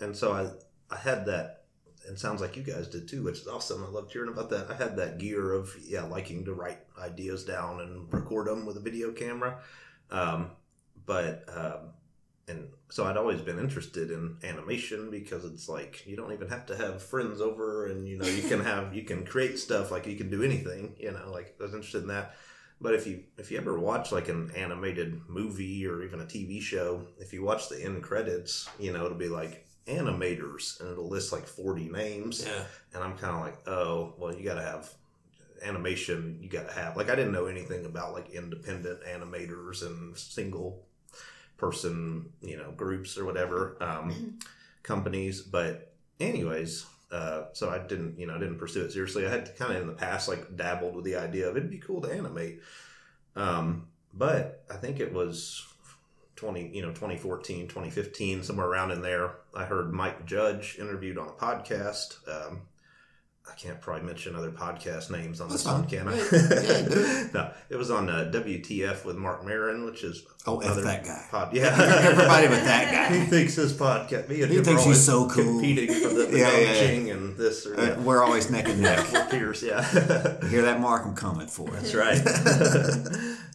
C: and so I I had that and sounds like you guys did too, which is awesome. I loved hearing about that. I had that gear of yeah, liking to write ideas down and record them with a video camera. Um, but um, and so I'd always been interested in animation because it's like you don't even have to have friends over, and you know you can have you can create stuff like you can do anything. You know, like I was interested in that. But if you if you ever watch like an animated movie or even a TV show, if you watch the end credits, you know it'll be like animators and it'll list like 40 names.
B: Yeah,
C: and i'm kind of like oh well you gotta have animation you gotta have like i didn't know anything about like independent animators and single person you know groups or whatever um, companies. But anyways uh, so i didn't you know I didn't pursue it seriously. I had kind of in the past like dabbled with the idea of it'd be cool to animate. Um, but i think it was 20 you know 2014 2015 somewhere around in there i heard mike judge interviewed on a podcast. Um, i can't probably mention other podcast names on
B: That's
C: this one can i
B: Yeah,
C: no it was on uh, wtf with Marc Maron, which is
B: Oh, F that guy.
C: pod yeah
B: Everybody but that guy.
C: he thinks his podcast me and
B: He thinks he's so cool.
C: competing for the, the
B: Yeah,
C: yeah,
B: yeah,
C: and this or
B: Uh, we're always neck and neck.
C: we're peers yeah
B: Hear that, Marc? I'm coming for it.
C: that's right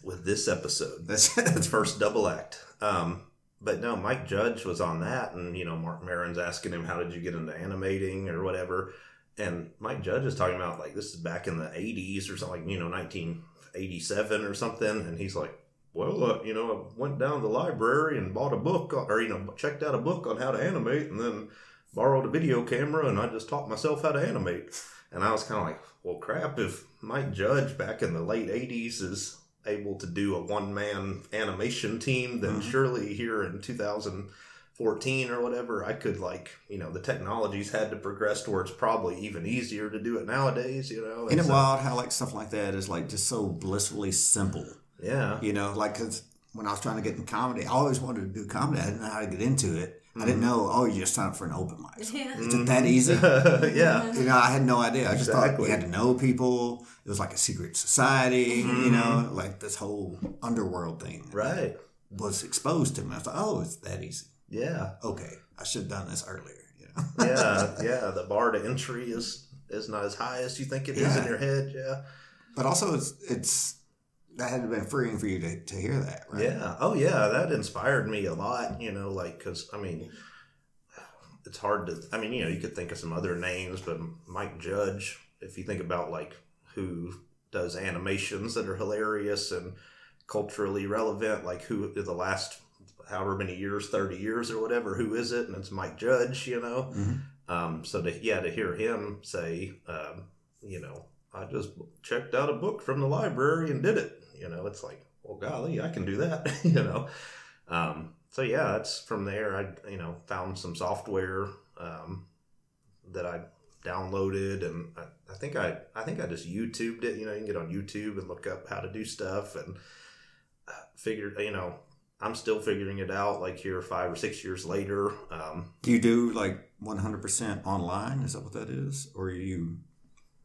C: with this episode
B: That's
C: first double act. Um, but no, Mike Judge was on that, and you know, Marc Maron's asking him, "How did you get into animating or whatever?" And Mike Judge is talking about like this is back in the '80s or something, like you know, 1987 or something, and he's like, "Well, uh, you know, I went down to the library and bought a book, or you know, checked out a book on how to animate, and then borrowed a video camera, and I just taught myself how to animate." And I was kind of like, "Well, crap! If Mike Judge back in the late '80s is able to do a one man animation team, then
B: Mhm.
C: surely here in 2014 or whatever, I could like, you know, the technologies had to progress to where it's probably even easier to do it nowadays, you know?
B: Isn't
C: And
B: it wild how like stuff like that is like just so blissfully simple?
C: Yeah.
B: You know, like cause when I was trying to get in comedy, I always wanted to do comedy. I didn't know how to get into it. I didn't mm-hmm. know. Oh, you just sign up for an open mic.
D: Yeah.
B: Is it that mm-hmm. easy?
C: yeah.
B: You know, I had no idea. I just thought
C: Exactly.
B: you had to know people. It was like a secret society. You know, mm-hmm. like this whole underworld thing
C: Right.
B: was exposed to me. I thought, oh, it's that easy.
C: Yeah.
B: Okay, I should have done this earlier. You know.
C: Yeah. yeah. The bar to entry is is not as high as you think it is in your head. Yeah.
B: But also, it's it's that had been freeing for you to, to hear that, right?
C: Yeah. Oh, yeah. That inspired me a lot. You know, like because I mean, it's hard to. I mean, you know, you could think of some other names, but Mike Judge. If you think about like who does animations that are hilarious and culturally relevant, like who the last however many years, thirty years or whatever, who is it? And it's Mike Judge. You know.
B: Mhm.
C: Um, so to yeah, to hear him say, um, you know, I just checked out a book from the library and did it. You know, it's like, well, golly, I can do that. you know, um, so yeah, that's from there. I you know found some software um, that I downloaded, and I, I think I I think I just YouTubed it. You know, you can get on YouTube and look up how to do stuff, and uh, figured you know. I'm still figuring it out. Like here, five or six years later, um,
B: Do you do like 100% online? Is that what that is? Or you,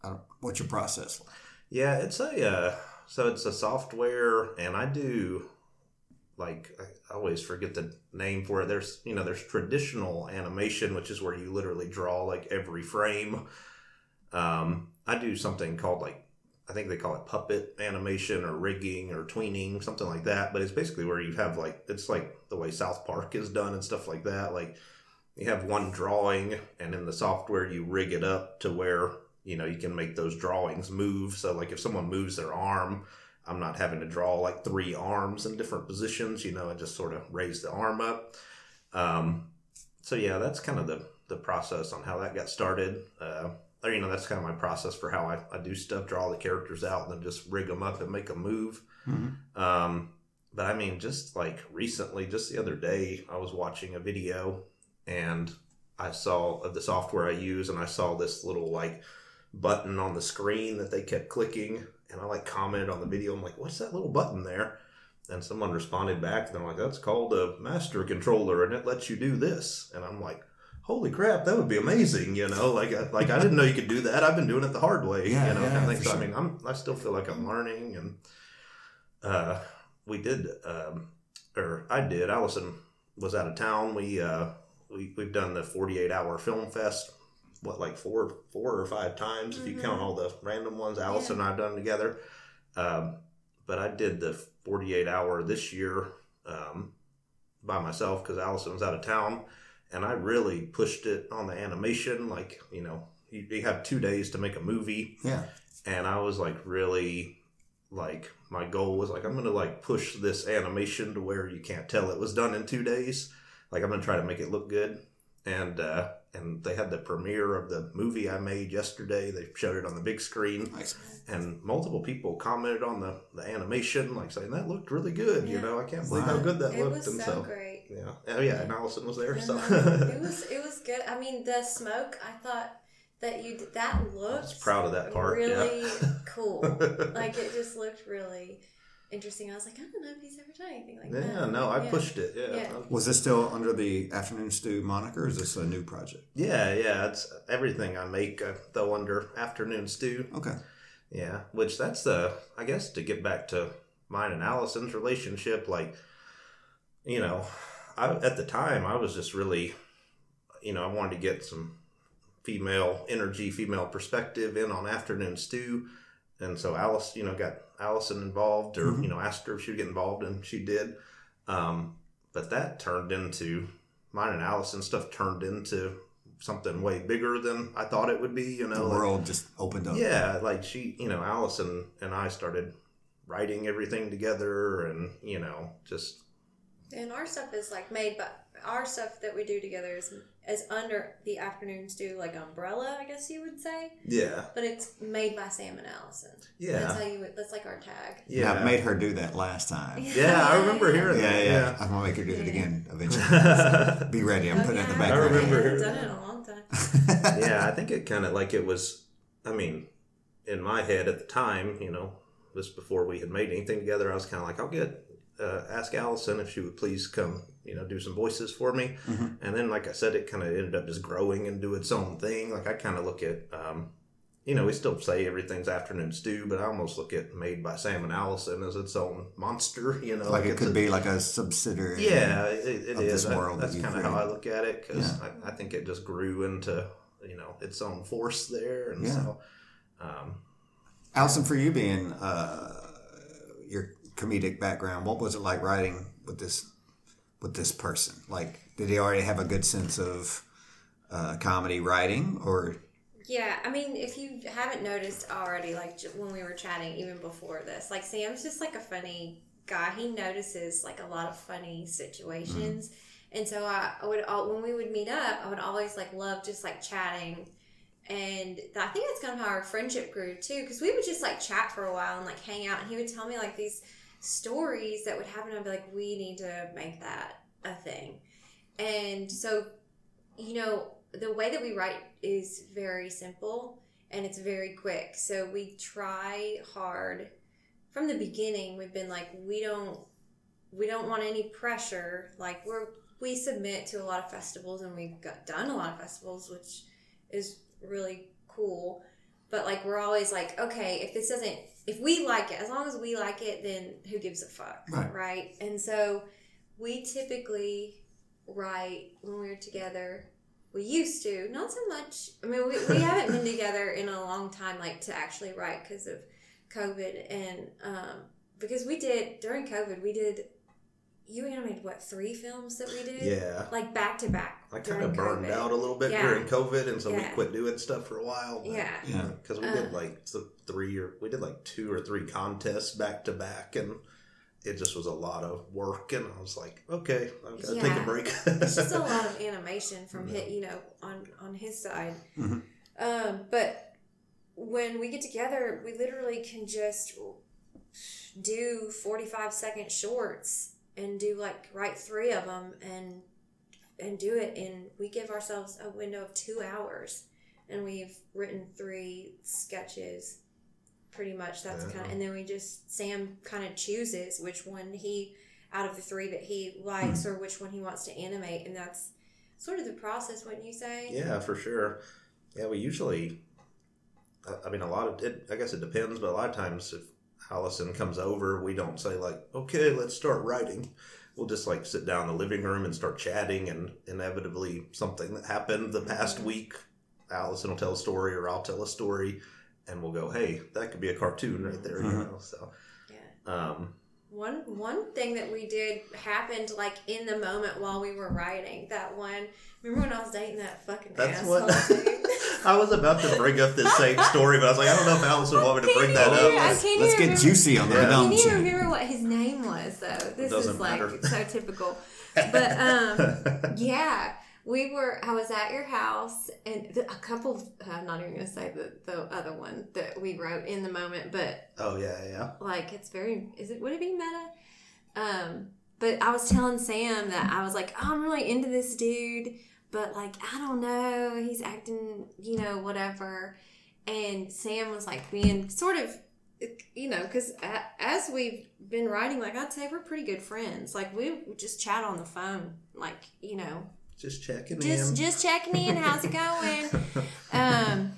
B: I don't, what's your process? like?
C: Yeah, it's a uh, so it's a software, and I do like I always forget the name for it. There's you know there's traditional animation, which is where you literally draw like every frame. Um, I do something called like I think they call it puppet animation or rigging or tweening, something like that. But it's basically where you have like it's like the way South Park is done and stuff like that. Like you have one drawing, and in the software you rig it up to where you know you can make those drawings move. So like if someone moves their arm, I'm not having to draw like three arms in different positions. You know, I just sort of raise the arm up. Um, so yeah, that's kind of the the process on how that got started. Uh, or you know, that's kind of my process for how I, I do stuff. Draw the characters out and then just rig them up and make them move. Um, but I mean, just like recently, just the other day, I was watching a video and I saw of the software I use, and I saw this little like button on the screen that they kept clicking, and I like commented on the video. I'm like, "What's that little button there?" And someone responded back, and they're like, "That's called a master controller, and it lets you do this." And I'm like. Holy crap! That would be amazing, you know. Like, I- like I didn't know you could do that. I've been doing it the hard way,
B: Yeah,
C: you know.
B: yeah,
C: kind of thing.
B: for
C: So,
B: sure.
C: I mean, I'm I still feel like I'm learning, and uh, we did, um, or I did. Allison was out of town. We uh, we we've done the 48 hour film fest. What like four four or five times if you count all the random ones. Allison and I've done together. Um, but I did the 48 hour this year um, by myself because Allison was out of town, and I really pushed it on the animation. Like you know, you, you have two days to make a movie
B: Yeah.
C: and I was like really like my goal was like I'm gonna like push this animation to where you can't tell it was done in two days. Like I'm gonna try to make it look good. And uh and they had the premiere of the movie I made yesterday. They showed it on the big screen
B: Nice.
C: and multiple people commented on the, the animation, like saying that looked really good.
D: Yeah.
C: You know, I can't believe how good that
D: It
C: looked.
D: was
C: and
D: so
C: so
D: great.
C: Yeah, oh yeah, and Allison was there. So
D: it was it was good. I mean, the smoke. I thought that you did, that looked.
C: was proud of that part, yeah.
D: Really cool. Like it just looked really interesting. I was like, I don't know if he's ever done anything like that.
C: yeah, no, I
D: Yeah.
C: pushed it. Yeah,
D: Yeah.
B: Was this still under the Afternoon Stew moniker? Or is this a new project?
C: yeah, yeah. It's everything I make uh, I throw under afternoon stew.
B: Okay.
C: Yeah, which that's the I guess to get back to mine and Allison's relationship, like you know, I at the time I was just really, you know, I wanted to get some female energy, female perspective in on afternoon stew, and so Alice, you know, got Allison involved, or you know, asked her if she'd get involved, and she did. Um, but that turned into mine and Allison stuff turned into something way bigger than I thought it would be. You know,
B: The
C: like-
B: world just opened up.
C: yeah, like she, you know, Allison and I started writing everything together, and you know, just
D: And our stuff is like made by our stuff that we do together is is under the Afternoon Stew like umbrella, I guess you would say.
C: yeah,
D: But it's made by Sam and Allison.
C: Yeah.
D: That's how you would. That's like our tag.
C: yeah,
B: I made her do that last time. Yeah,
C: yeah. I remember hearing
B: yeah.
C: that.
B: I'm gonna make her do it again eventually.
C: Yeah,
B: Be ready. I'm
D: Oh,
B: putting it in the
D: yeah.
B: back.
C: I remember hearing
D: haven't done it a long time.
C: yeah. I think it kind of like it was. I mean, in my head at the time, you know, this before we had made anything together, I was kind of like, I'll get uh, ask Allison if she would please come, you know, do some voices for me. And then, like I said, it kind of ended up just growing and do its own thing. Like I kind of look at, um, you know, we still say everything's afternoon stew, but I almost look at Made by Sam and Allison as its own monster. You know,
B: Like it could
C: a-
B: be like a subsidiary.
C: yeah, it, it
B: of
C: is. I-
B: world that
C: that's
B: you
C: kind of how I look at it because
B: Yeah.
C: I, I think it just grew into you know its own force there, and
B: Yeah.
C: so um,
B: Allison, for you being uh, your comedic background, what was it like writing with this with this person? Like, did he already have a good sense of uh, comedy writing, or?
D: Yeah, I mean, if you haven't noticed already, like j- when we were chatting, even before this, like Sam's just like a funny guy. He notices like a lot of funny situations, and so I, would when we would meet up, I would always like love just like chatting, and I think that's kind of how our friendship grew too, because we would just like chat for a while and like hang out, and he would tell me like these stories that would happen. I'd be like, we need to make that a thing, and so you know, the way that we write is very simple and it's very quick. So we try hard from the beginning. We've been like, we don't, we don't want any pressure. Like we're, we submit to a lot of festivals and we've got done a lot of festivals, which is really cool. But like, we're always like, okay, if this doesn't, if we like it, as long as we like it, then who gives a fuck?
B: Right.
D: right? And so we typically write when we're together. We used to, not so much. I mean, we, we haven't been together in a long time, like to actually write because of COVID. And um, because we did, during COVID, we did, you animated what, three films that we did?
C: yeah,
D: Like back to back.
C: I kind of burned
D: COVID.
C: out a little bit
D: Yeah.
C: during COVID, and so we quit doing stuff for a while. but-
D: Yeah.
B: Yeah.
C: because we
D: Uh.
C: did like th- three or we did like two or three contests back to back, and it just was a lot of work. And I was like, okay, I've got to take a break.
D: it's just a lot of animation from hit you know on on his side um but when we get together we literally can just do 45 second shorts and do like write three of them and and do it and we give ourselves a window of two hours and we've written three sketches pretty much that's
C: Yeah.
D: kind of and then we just sam kind of chooses which one he out of the three that he likes hmm. or which one he wants to animate and that's sort of the process wouldn't you say
C: Yeah, for sure. Yeah, we usually. I- I mean, a lot of it. I guess it depends, but a lot of times, if Allison comes over, we don't say like, "Okay, let's start writing." We'll just like sit down in the living room and start chatting, and inevitably, something that happened the past week, Allison will tell a story, or I'll tell a story, and we'll go, "Hey, that could be a cartoon right there," you know. So,
D: yeah
C: um,
D: One one thing that we did happened like in the moment while we were writing. That one. Remember when I was dating that fucking
C: that's
D: asshole
C: what
D: dude?
C: I was about to bring up this same story, but I was like, I don't know if Allison would want me to bring that up.
D: you- I can't
B: let's
D: even
B: get juicy on the
C: Yeah.
D: I can't even remember what his name was though. This
C: Doesn't
D: is like
C: matter.
D: so typical. But um, yeah, we were. I was at your house, and a couple. I'm not even gonna say the the other one that we wrote in the moment, but
C: Oh yeah, yeah.
D: like it's very. Is it? Would it be meta? Um, but I was telling Sam that I was like, oh, I'm really into this dude, but like I don't know, he's acting, you know, whatever. And Sam was like being sort of, you know, because as we've been writing, like I'd say we're pretty good friends. Like we just chat on the phone, like you know,
C: Just checking
D: just
C: in.
D: just checking in. How's it going? um,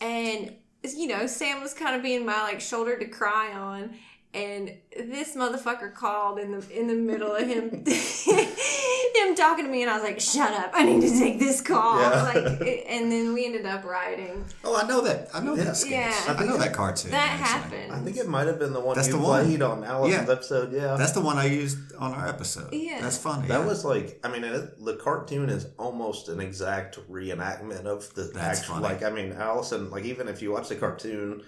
D: and you know, Sam was kind of being my like shoulder to cry on. And this motherfucker called in the in the middle of him him talking to me, and I was like, "Shut up! I need to take this call."
C: Yeah.
D: Like, and then we ended up riding
B: Oh, I know that. I know
C: Yeah.
B: that sketch.
D: Yeah.
B: I know that cartoon.
D: That
B: actually.
D: happened.
C: I think it might have been the one
B: That's
C: you
B: the one.
C: played on Allison's
B: Yeah.
C: episode. Yeah,
B: That's the one I used on our episode.
D: Yeah.
B: That's funny.
C: that
B: yeah.
C: was like. I mean, it, the cartoon is almost an exact reenactment of the
B: That's
C: actual.
B: funny.
C: Like, I mean, Allison. Like, even if you watch the cartoon.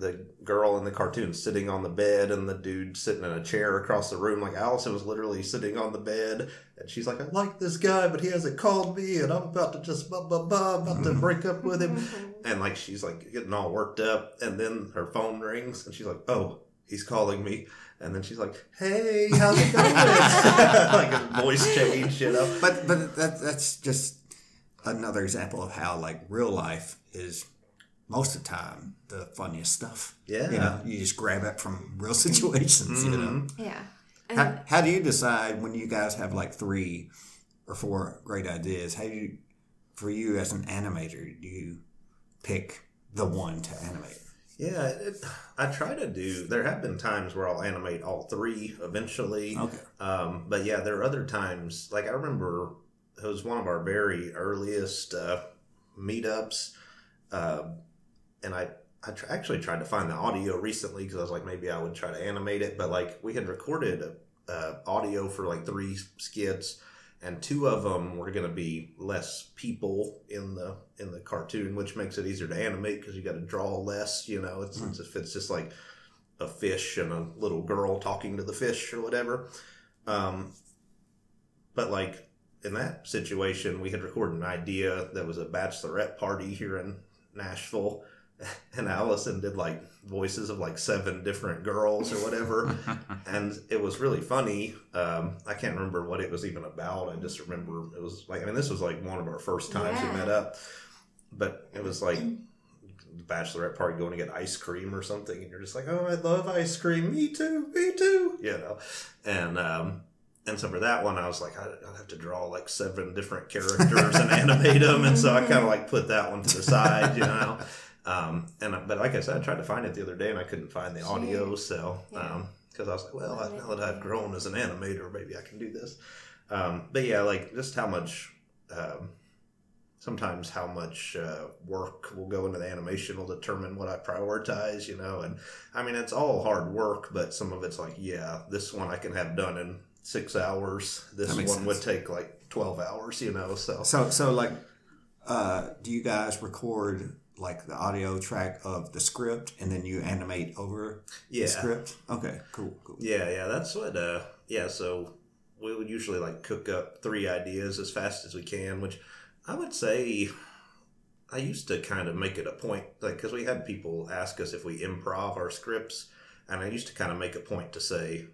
C: The girl in the cartoon sitting on the bed, and the dude sitting in a chair across the room. Like Allison was literally sitting on the bed, and she's like, "I like this guy, but he hasn't called me, and I'm about to just blah blah blah, about to break up with him." And like she's like getting all worked up, and then her phone rings, and she's like, "Oh, he's calling me." And then she's like, "Hey, how's it going?" like a voice change, you know.
B: But but that that's just another example of how like real life is most of the time the funniest stuff.
C: Yeah.
B: You know, you just grab it from real situations, you know.
D: Yeah.
B: How, how do you decide when you guys have like three or four great ideas? How do you, for you as an animator, do you pick the one to animate?
C: Yeah, it, I try to do. There have been times where I'll animate all three eventually.
B: Okay.
C: Um, but yeah, there are other times. Like I remember, it was one of our very earliest uh, meetups, uh, and I I tr- actually tried to find the audio recently because I was like maybe I would try to animate it. But like we had recorded a, uh, audio for like three skits, and two of them were going to be less people in the in the cartoon, which makes it easier to animate because you got to draw less. You know, it's, it's if it's just like a fish and a little girl talking to the fish or whatever. Um, but like in that situation, we had recorded an idea that was a bachelorette party here in Nashville. And Allison did like voices of like seven different girls or whatever. and it was really funny. Um, I can't remember what it was even about. I just remember it was like, I mean, this was like one of our first times
D: Yeah.
C: we met up. But it was like the bachelorette party going to get ice cream or something. And you're just like, oh, I love ice cream. Me too. Me too. You know? And, um, and so for that one, I was like, I- I'd have to draw like seven different characters and animate them, and so I kind of like put that one to the side, you know. Um, and I- but like I said, I tried to find it the other day, and I couldn't find the audio, so
D: Yeah.
C: because I was like, well, I, now that I've grown as an animator, maybe I can do this. Um, but yeah, like just how much. Um, sometimes how much uh, work will go into the animation will determine what I prioritize, you know. And I mean, it's all hard work, but some of it's like, yeah, this one I can have done in six hours. This one
B: makes
C: would take like 12 hours, you know. So,
B: So, so like, uh, do you guys record like the audio track of the script and then you animate over
C: yeah.
B: the script? Okay, cool, cool.
C: Yeah, yeah, that's what. Uh, yeah, so we would usually like cook up three ideas as fast as we can, which I would say I used to kind of make it a point, like because we had people ask us if we improv our scripts, and I used to kind of make a point to say,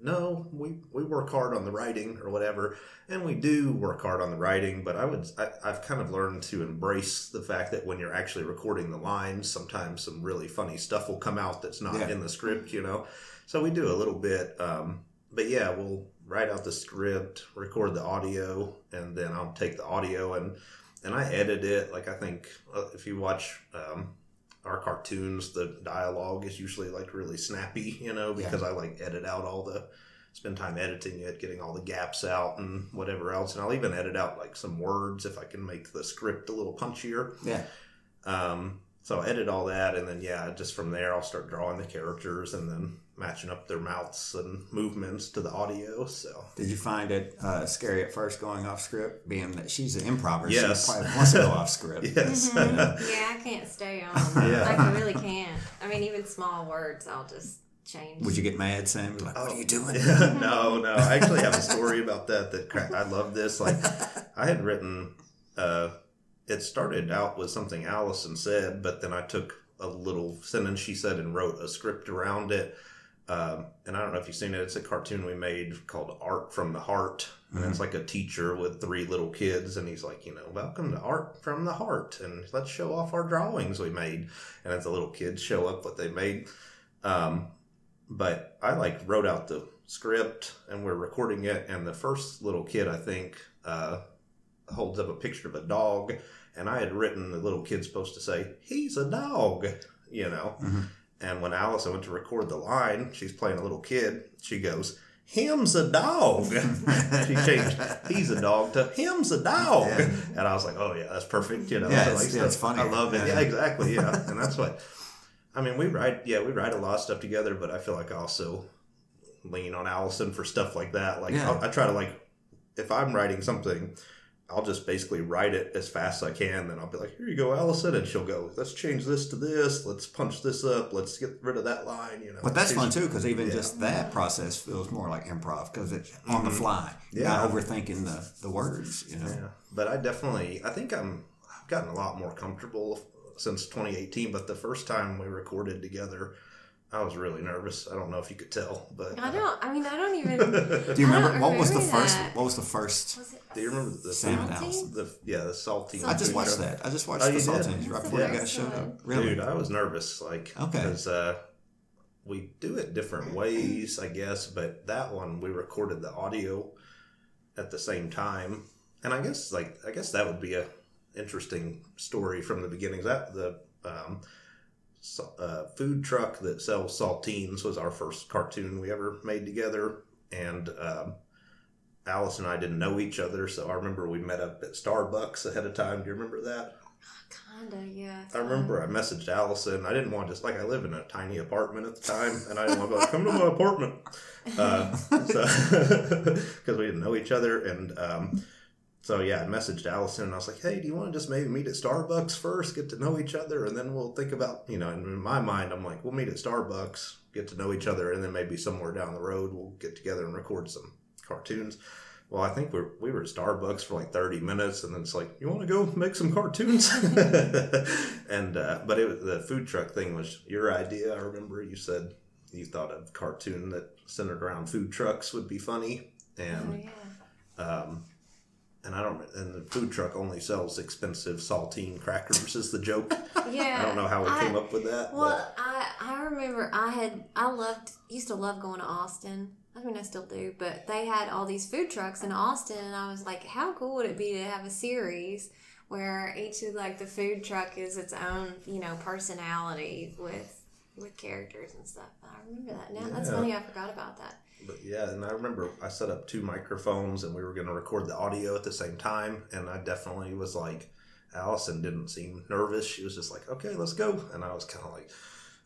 C: no, we we work hard on the writing or whatever, and we do work hard on the writing, but I would I, I've kind of learned to embrace the fact that when you're actually recording the lines, sometimes some really funny stuff will come out that's not
B: Yeah.
C: in the script, you know. So we do a little bit, um, but yeah, we'll write out the script, record the audio, and then I'll take the audio and and I edit it. Like I think uh, if you watch um, our cartoons, the dialogue is usually like really snappy, you know, because I like edit out all the spend time editing it, getting all the gaps out and whatever else, and I'll even edit out like some words if I can make the script a little punchier.
B: Yeah.
C: Um, so I'll edit all that, and then yeah, just from there I'll start drawing the characters and then matching up their mouths and movements to the audio. So
B: Did you find it uh, scary at first going off script, being that she's an improver?
C: Yes.
B: She probably wants to go off script.
C: yes,
D: Yeah, I can't stay on.
C: Yeah.
D: Like, I really can't. I mean, even small words, I'll just change.
B: Would you get mad, Sam? Like, what are you doing?
C: no, no. I actually have a story about that. That cra- I love this. Like, I had written. Uh, it started out with something Allison said, but then I took a little sentence she said and wrote a script around it. Um, and I don't know if you've seen it. It's a cartoon we made called Art from the Heart, and it's like a teacher with three little kids, and he's like, you know, welcome to Art from the Heart, and let's show off our drawings we made. And as the little kids show up what they made, um, but I like wrote out the script and we're recording it, and the first little kid I think uh, holds up a picture of a dog, and I had written the little kid's supposed to say he's a dog, you know. Mm-hmm. And when Allison went to record the line, she's playing a little kid. She goes, "Him's a dog." she changed "he's a dog" to "him's a dog," and I was like, "Oh yeah, that's perfect." You know,
B: Yeah,
C: I
B: it's-
C: like
B: yeah,
C: stuff-
B: funny.
C: I love it.
B: Yeah.
C: Yeah, exactly. Yeah, and that's what. I mean, we write. Yeah, we write a lot of stuff together, but I feel like I also lean on Allison for stuff like that. Like
B: Yeah.
C: I'll, I try to like, if I'm writing something. I'll just basically write it as fast as I can. Then I'll be like, "Here you go, Allison," and she'll go, "Let's change this to this. Let's punch this up. Let's get rid of that line." You know.
B: But that's fun too, because even
C: Yeah.
B: just that process feels more like improv because it's on the mm-hmm. fly.
C: Yeah.
B: not overthinking the, the words, you know.
C: Yeah, but I definitely, I think I'm, I've gotten a lot more comfortable since 2018. But the first time we recorded together, I was really nervous. I don't know if you could tell, but
D: I don't. I mean, I don't even.
B: Do you
D: I
B: remember what was the
D: remember
B: first? What was the first?
D: Was it
C: do you remember the
B: Sam and
D: Salty?
B: Allison.
C: The yeah, the salty.
B: I just watched that. I just watched
C: Oh,
B: the
C: you did?
B: Saltines right before
C: the
B: you guys showed up. Really?
C: Dude, I was nervous, like
B: Okay.
C: because uh, we do it different ways, I guess. But that one we recorded the audio at the same time, and I guess like I guess that would be a interesting story from the beginning. That the um, so- uh, food truck that sells saltines was our first cartoon we ever made together, and um, Alice and I didn't know each other, so I remember we met up at Starbucks ahead of time. Do you remember that?
D: Kinda, yeah.
C: I remember I messaged Allison. I didn't want to just like I live in a tiny apartment at the time, and I didn't want to like, come to my apartment, uh, so because we didn't know each other, and um, so yeah, I messaged Allison, and I was like, hey, do you want to just maybe meet at Starbucks first, get to know each other, and then we'll think about you know. In my mind, I'm like, we'll meet at Starbucks, get to know each other, and then maybe somewhere down the road we'll get together and record some cartoons. Well, I think we're, we were at Starbucks for like 30 minutes, and then it's like, you want to go make some cartoons? and, uh, but it was, the food truck thing was your idea. I remember you said you thought a cartoon that centered around food trucks would be funny.
D: Oh,
C: And,
D: yeah.
C: um, and I don't, and the food truck only sells expensive saltine crackers, is the joke.
D: Yeah.
C: I don't know how we
D: I-
C: came up with that.
D: Well, I I remember I had I loved used to love going to Austin. I mean, I still do, but they had all these food trucks in Austin, and I was like, how cool would it be to have a series where each of like the food truck is its own, you know, personality with with characters and stuff. Oh, I remember that now. That's funny. I forgot about that.
C: But yeah, and I remember I set up two microphones and we were going to record the audio at the same time. And I definitely was like, Allison didn't seem nervous. She was just like, okay, let's go. And I was kind of like,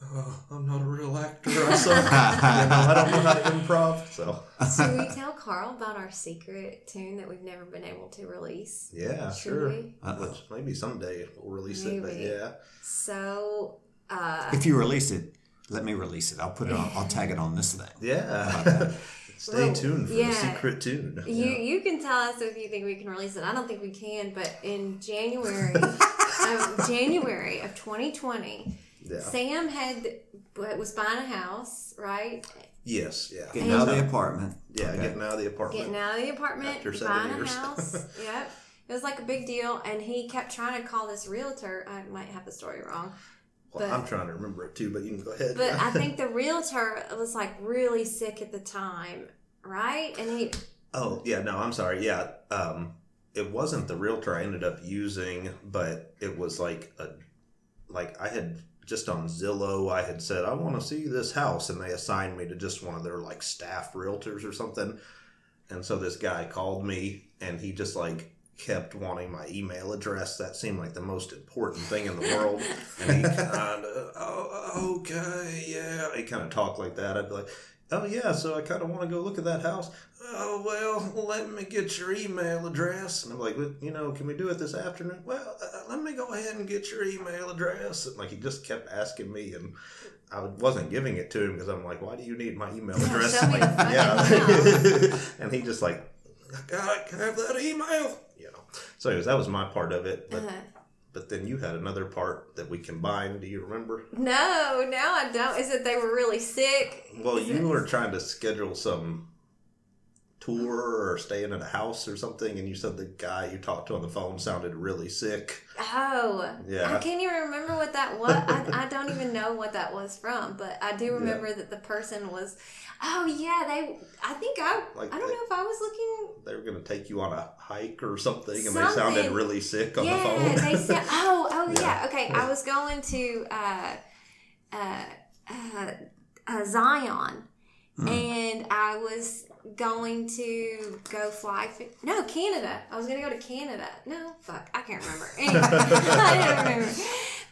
C: oh, I'm not a real actor. I you know, I don't know how to improv. So
D: Should we tell Carl about our secret tune that we've never been able to release?
C: yeah,
D: Should
C: sure. Which maybe someday we'll release it. But yeah,
D: So, uh,
B: If you release it, let me release it. I'll put it on. I'll tag it on this thing.
C: yeah. Stay
D: Well,
C: tuned for
D: yeah.
C: the secret tune.
D: You you can tell us if you think we can release it. I don't think we can, but in January of January of 2020,
C: Yeah.
D: Sam had was buying a house, right?
C: Yes. Yeah.
B: Getting out of the apartment.
C: Yeah.
B: Okay.
C: Getting out of the apartment.
D: Getting out of the apartment,
C: After seven
D: buying
C: years.
D: a house. yep. It was like a big deal, and he kept trying to call this realtor. I might have the story wrong,
C: Well,
D: but-
C: I'm trying to remember it too, but you can go ahead.
D: but I think the realtor was like really sick at the time, right? And he
C: Oh yeah, no, I'm sorry. Yeah, um, it wasn't the realtor I ended up using, but it was like a like I had just on Zillow. I had said I want to see this house, and they assigned me to just one of their like staff realtors or something. And so this guy called me, and he just like kept wanting my email address. That seemed like the most important thing in the world. and he kind of, oh, okay, yeah. He kind of talked like that. I'd be like, oh yeah, so I kind of want to go look at that house. Oh well, let me get your email address. And I'm like, "Well, you know, can we do it this afternoon? Well, uh, let me go ahead and get your email address. And like he just kept asking me, and I wasn't giving it to him because I'm like, why do you need my email address?
D: show me
C: Like,
D: the fucking
C: and he just like, I gotta have that email. So anyways, that was my part of it. But
D: uh,
C: but then you had another part that we combined. Do you remember?
D: no, now I don't. Is it they were really sick?
C: Well,
D: Is
C: you
D: it-
C: were trying to schedule some tour or staying in a house or something, and you said the guy you talked to on the phone sounded really sick.
D: Oh,
C: Yeah.
D: I can't even remember what that was. I, I don't even know what that was from, but I do remember that the person was. Oh yeah, they. I think I.
C: Like
D: I don't
C: they-
D: know if I was looking.
C: They were going to take you on a hike or something, and they sounded really sick on the
D: yeah,
C: phone.
D: they said. Oh, oh yeah.
C: Yeah.
D: Okay, I was going to uh, uh, uh, uh, Zion,
C: Hmm.
D: and I was going to go fly. No, Canada. I was going to go to Canada. No, fuck, I can't remember. Anyway, I don't remember.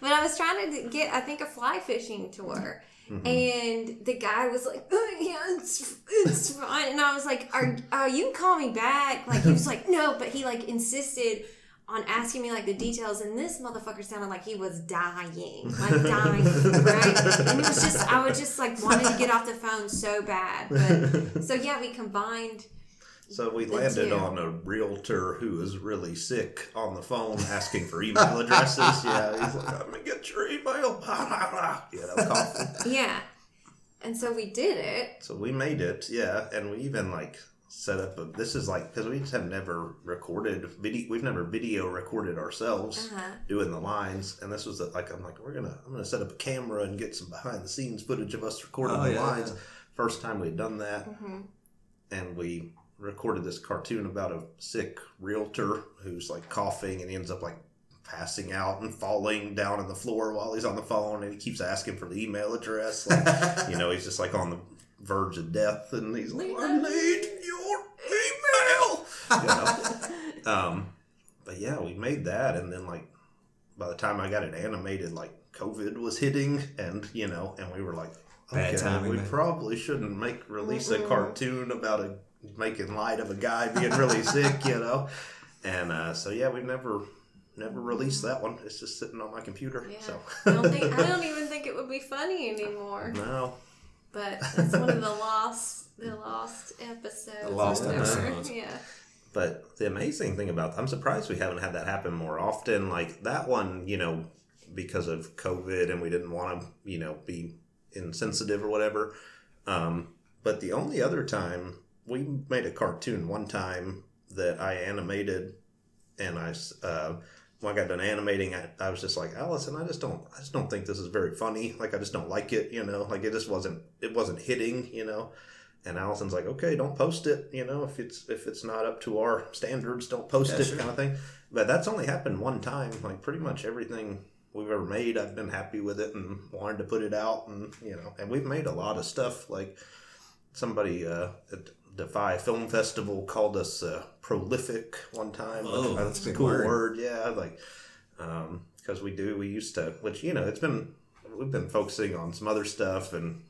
D: But I was trying to get, I think, a fly fishing tour.
C: Mm-hmm.
D: And the guy was like, "Oh, "Yeah, it's it's fine." And I was like, "Are uh, you can call me back?" Like he was like, "No," but he like insisted on asking me like the details. And this motherfucker sounded like he was dying, like dying, right? And it was just, I was just like wanting to get off the phone so bad. But so yeah, we combined.
C: So we landed on a realtor who was really sick on the phone asking for email addresses. Yeah, he's like, "Let me get your email." yeah, that coughing.
D: Yeah. And so we did it.
C: So we made it, yeah, and we even like set up a this is like because we just have never recorded video we've never video recorded ourselves
D: Uh-huh.
C: doing the lines. And this was like i'm like we're gonna i'm gonna set up a camera and get some behind the scenes footage of us recording
B: Oh,
C: the
B: yeah,
C: lines. First time we'd done that.
D: Mhm.
C: and we recorded this cartoon about a sick realtor who's like coughing and he ends up like passing out and falling down on the floor while he's on the phone. And he keeps asking for the email address. Like, you know he's just like on the verge of death. And he's like i need your email you know? um, but yeah we made that and then like by the time i got it animated like covid was hitting and you know and we were like
B: Bad
C: okay,
B: timing,
C: we
B: man.
C: probably shouldn't make release a cartoon about a making light of a guy being really sick you know and uh, so yeah we've never never released that one it's just sitting on my computer
D: Yeah.
C: so
D: I don't think I don't even think it would be funny anymore.
C: no
D: But it's one of the lost the lost episodes.
B: The lost episodes.
D: Yeah.
C: But the amazing thing about I'm surprised we haven't had that happen more often. Like that one, you know, because of COVID and we didn't want to, you know, be insensitive or whatever. Um, but the only other time we made a cartoon one time that I animated, and I uh, when I got done animating, I, I was just like, Allison, I just don't, I just don't think this is very funny. Like I just don't like it, you know. Like it just wasn't, it wasn't hitting, you know. And Allison's like, okay, don't post it, you know, if it's if it's not up to our standards, don't post
B: Yeah,
C: it,
B: sure.
C: kind of thing. But that's only happened one time. Like pretty much everything we've ever made, I've been happy with it and wanted to put it out, and you know, and we've made a lot of stuff. Like somebody uh, at Defy Film Festival called us uh, prolific one time.
B: Oh,
C: which I-
B: that's a
C: cool
B: word.
C: word. Yeah, like because we do, we used to, which you know, it's been we've been focusing on some other stuff, and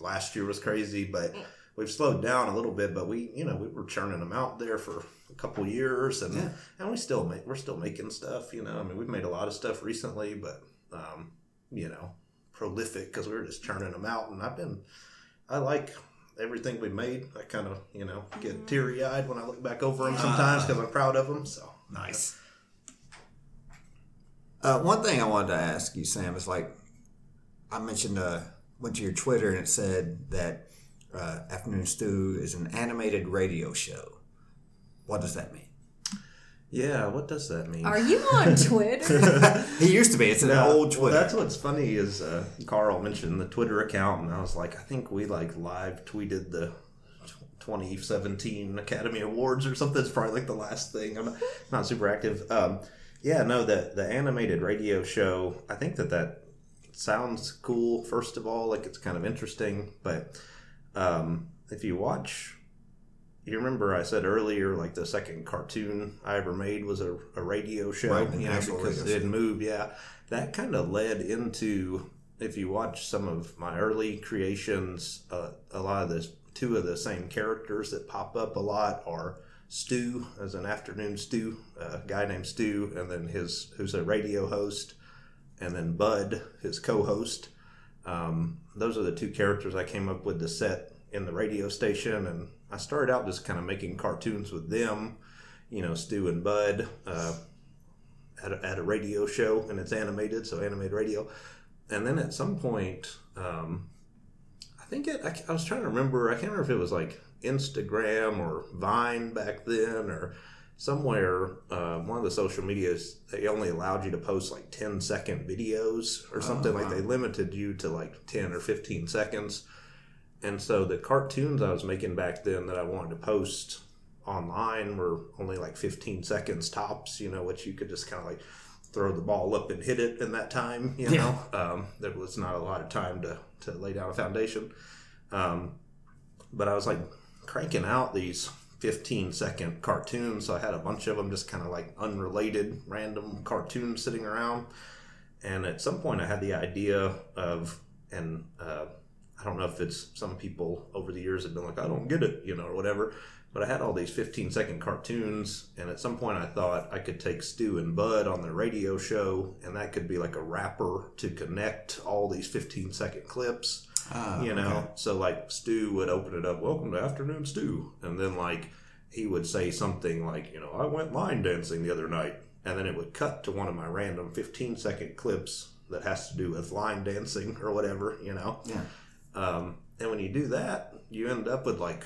C: last year was crazy, but we've slowed down a little bit. But we, you know, we were churning them out there for a couple years, and
B: Yeah.
C: and we still make we're still making stuff. You know, I mean, we've made a lot of stuff recently, but um, you know, prolific because we were just churning them out, and I've been, I like. Everything we made, I kind of, you know, get teary eyed when I look back over them sometimes because I'm proud of them. So,
B: Nice. Uh, one thing I wanted to ask you, Sam, is like I mentioned, uh, went to your Twitter and it said that uh, Afternoon Stew is an animated radio show. What does that mean?
C: yeah, what does that mean?
D: Are you on Twitter?
B: He used to be. It's an
C: Yeah,
B: old
C: well,
B: Twitter.
C: that's what's funny is uh, Carl mentioned the Twitter account, and I was like, I think we like live tweeted the 2017 Academy Awards or something. It's probably like the last thing. I'm not, not super active. Um, yeah, no, the the animated radio show. I think that that sounds cool. First of all, like it's kind of interesting, but um, if you watch you remember I said earlier, like the second cartoon I ever made was a, a radio show,
B: Right,
C: you know, because it had moved. Yeah, that kind of led into if you watch some of my early creations, uh, a lot of the two of the same characters that pop up a lot are Stu as an afternoon Stu, a guy named Stu, and then his who's a radio host, and then Bud, his co-host. Um, those are the two characters I came up with to set in the radio station, and I started out just kind of making cartoons with them, you know, Stu and Bud, uh, at, a, at a radio show, and it's animated, so animated radio. And then at some point, um, I think it, I, I was trying to remember, I can't remember if it was like Instagram or Vine back then, or somewhere, uh, one of the social medias, they only allowed you to post like 10 second videos or something, like they limited you to like 10 or 15 seconds. And so the cartoons I was making back then that I wanted to post online were only like 15 seconds tops, you know, which you could just kind of like throw the ball up and hit it in that time, you know. Um, there was not a lot of time to, to lay down a foundation. Um, but I was like cranking out these 15 second cartoons. So I had a bunch of them just kind of like unrelated, random cartoons sitting around. And at some point, I had the idea of, and uh, I don't know if it's some people over the years have been like, I don't get it, you know, or whatever. But I had all these 15 second cartoons, and at some point I thought I could take Stu and Bud on the radio show, and that could be like a wrapper to connect all these 15 second clips.
B: Ah,
C: you know,
B: okay.
C: so like Stu would open it up, Welcome to Afternoon Stew. And then like he would say something like, You know, I went line dancing the other night. And then it would cut to one of my random 15 second clips that has to do with line dancing or whatever, you know.
B: Yeah.
C: Um, and when you do that, you end up with like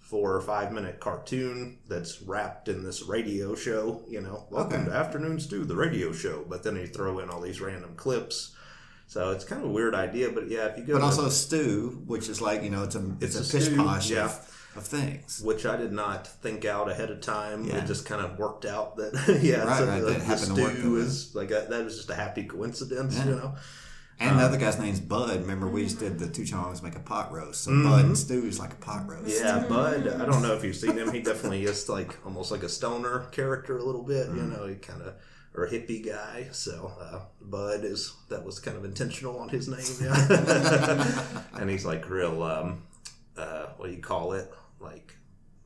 C: four or five minute cartoon that's wrapped in this radio show. You know, welcome
B: Okay.
C: to Afternoon Stew, the radio show. But then you throw in all these random clips. So it's kind of a weird idea, but yeah, if you go
B: But
C: to
B: also stew, which is like you know, it's a it's,
C: It's
B: a,
C: a
B: pish posh
C: yeah.
B: of, of things.
C: which I did not think out ahead of time.
B: Yeah.
C: It just kind of worked out that yeah,
B: Right,
C: so
B: right,
C: the,
B: that
C: the
B: happened to work
C: stew
B: that
C: is like a, that was just a happy coincidence,
B: Yeah.
C: you know.
B: And
C: Uh,
B: the other guy's name's Bud. Remember, we just did the two chongs make a pot roast. So Bud and stew is like a pot roast.
C: Mm-hmm. Yeah, Bud. I don't know if you've seen him. He definitely is like almost like a stoner character a little bit.
B: Mm-hmm.
C: You know, he kind of or hippie guy. So uh, Bud is that was kind of intentional on his name. Yeah, and he's like real. Um, uh, what do you call it? Like.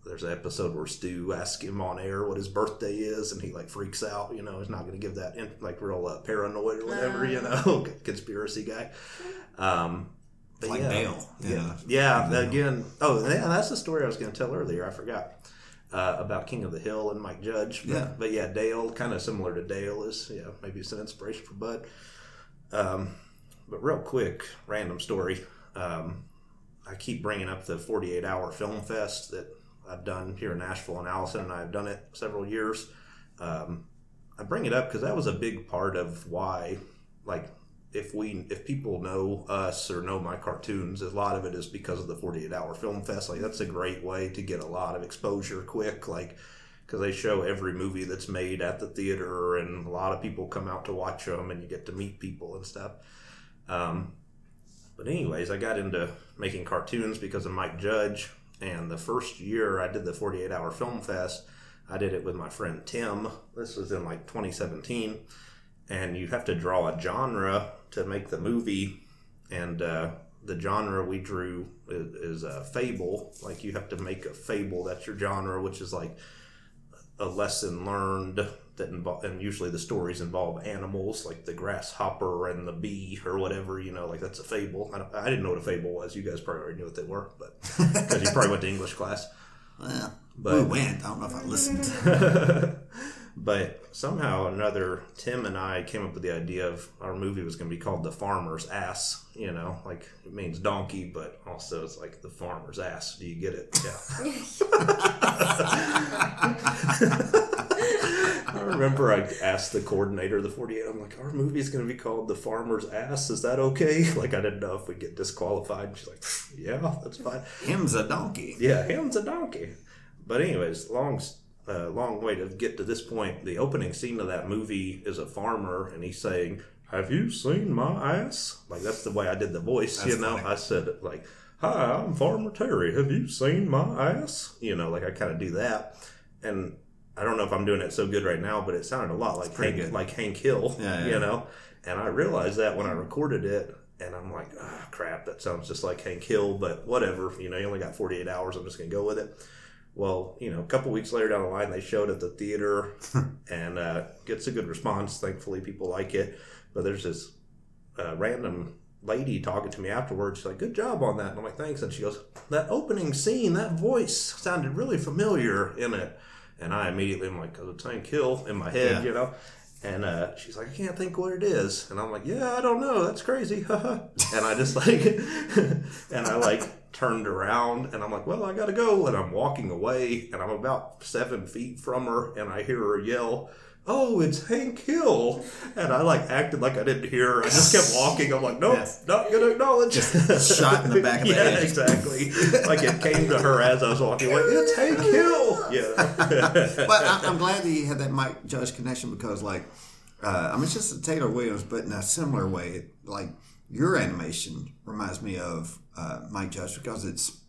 C: There's an episode where Stu asks him on air what his birthday is, and he like freaks out. You know, he's not going to give that in, like real uh, paranoid or whatever. You know, conspiracy guy. Um, but
B: Like
C: yeah.
B: Dale.
C: Yeah, yeah. that Again, oh, yeah, that's the story I was going to tell earlier. I forgot uh, about King of the Hill and Mike Judge. But,
B: Yeah.
C: but yeah, Dale, kind of similar to Dale, is yeah, maybe it's an inspiration for Bud. Um, but real quick, random story. Um, I keep bringing up the 48 hour film fest that I've done here in Nashville, and Allison and I have done it several years. Um, I bring it up because that was a big part of why, like, if we if people know us or know my cartoons, a lot of it is because of the 48 hour film fest. Like, that's a great way to get a lot of exposure quick. Like, because they show every movie that's made at the theater, and a lot of people come out to watch them, and you get to meet people and stuff. Um, but anyways, I got into making cartoons because of Mike Judge, and the first year I did the 48 Hour Film Fest, I did it with my friend Tim. This was in like 2017, and you have to draw a genre to make the movie, and uh, the genre we drew is, is a fable. Like you have to make a fable. That's your genre, which is like a lesson learned that involve, and usually the stories involve animals like the grasshopper and the bee or whatever. You know, like that's a fable. I, don't- I didn't know what a fable was. You guys probably already knew what they were, but because you probably went to English class.
B: Well,
C: But-
B: we went. I don't know if I listened.
C: but somehow another, Tim and I came up with the idea of our movie was going to be called The Farmer's Ass. You know, like it means donkey, but also it's like the farmer's ass. Do you get it? Yeah. I remember I asked the coordinator of the 48, I'm like, our movie is going to be called The Farmer's Ass. Is that okay? Like, I didn't know if we'd get disqualified. She's like, yeah, that's fine.
B: Him's a donkey.
C: Yeah, him's a donkey. But anyways, long uh, long way to get to this point. The opening scene of that movie is a farmer, and he's saying, "Have you seen my ass?" Like that's the way I did the voice. you know,
B: funny.
C: I said it like, "Hi, I'm Farmer Terry. Have you seen my ass?" You know, like I kind of do that, and I don't know if I'm doing it so good right now, but it sounded a lot like Hank,
B: good.
C: like Hank Hill.
B: Yeah, yeah.
C: You know, and I realized that when I recorded it. And I'm like, ah, crap, that sounds just like Hank Hill, but whatever. You know, you only got 48 hours. I'm just going to go with it. Well, you know, a couple weeks later down the line, they showed at the theater and uh, gets a good response. Thankfully, people like it. But there's this uh, random lady talking to me afterwards. She's like, "Good job on that." And I'm like, "Thanks." And she goes, "That opening scene, that voice sounded really familiar in it." And I immediately am like, "Cause it's Hank Hill in my head,
B: Yeah.
C: you know." And uh, she's like, I can't think what it is. And I'm like, yeah, I don't know. That's crazy. and I just like, and I like turned around and I'm like, well, I got to go. And I'm walking away and I'm about seven feet from her and I hear her yell, oh, it's Hank Hill. And I like acted like I didn't hear her. I just kept walking. I'm like, nope,
B: Yes.
C: not to acknowledge.
B: Just shot in the back of the
C: yeah,
B: head.
C: exactly. like it came to her as I was walking away. It's Hank Hill. Yeah.
B: but I, I'm glad that you had that Mike Judge connection because, like, uh, I mean, it's just a Taylor Williams, but in a similar way, like your animation reminds me of uh, Mike Judge because it's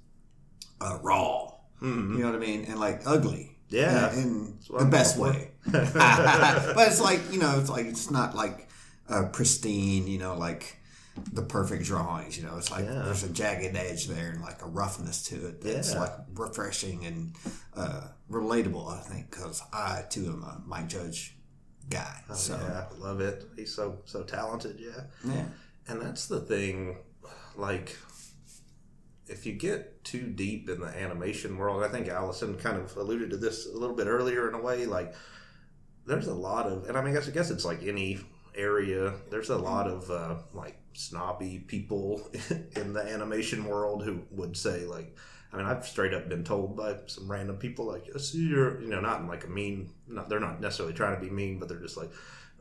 B: uh, raw. You know what I mean, and like ugly.
C: Mm-hmm. Yeah.
B: in, in the
C: I'm
B: best way. but it's like you know, it's like it's not like uh, pristine. You know, like the perfect drawings. You know, it's like
C: Yeah.
B: there's a jagged edge there and like a roughness to it that's
C: Yeah.
B: like refreshing and uh, relatable. I think because I too am a Mike Judge guy. so
C: Oh, yeah, love it. He's so so talented. Yeah.
B: yeah.
C: And that's the thing, like, if you get too deep in the animation world, I think Allison kind of alluded to this a little bit earlier in a way. Like, there's a lot of, and I mean, I guess, I guess it's like any area. There's a lot of uh, like snobby people in the animation world who would say like, I mean, I've straight up been told by some random people like, "I see your," you know, not in like a mean. Not they're not necessarily trying to be mean, but they're just like,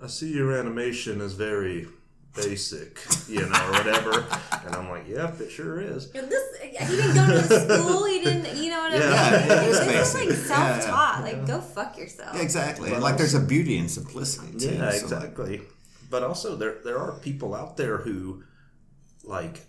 C: "I see your animation is very basic," you know, or whatever. and I'm like, "Yep, it sure is."
D: And This he didn't go to school. He didn't, you know what I mean?
C: Yeah,
B: it is
D: this is like self-taught. Like, go fuck yourself.
B: Yeah, exactly. And like there's a beauty in simplicity too.
C: Yeah,
B: so, like,
C: exactly. But also, there there are people out there who, like,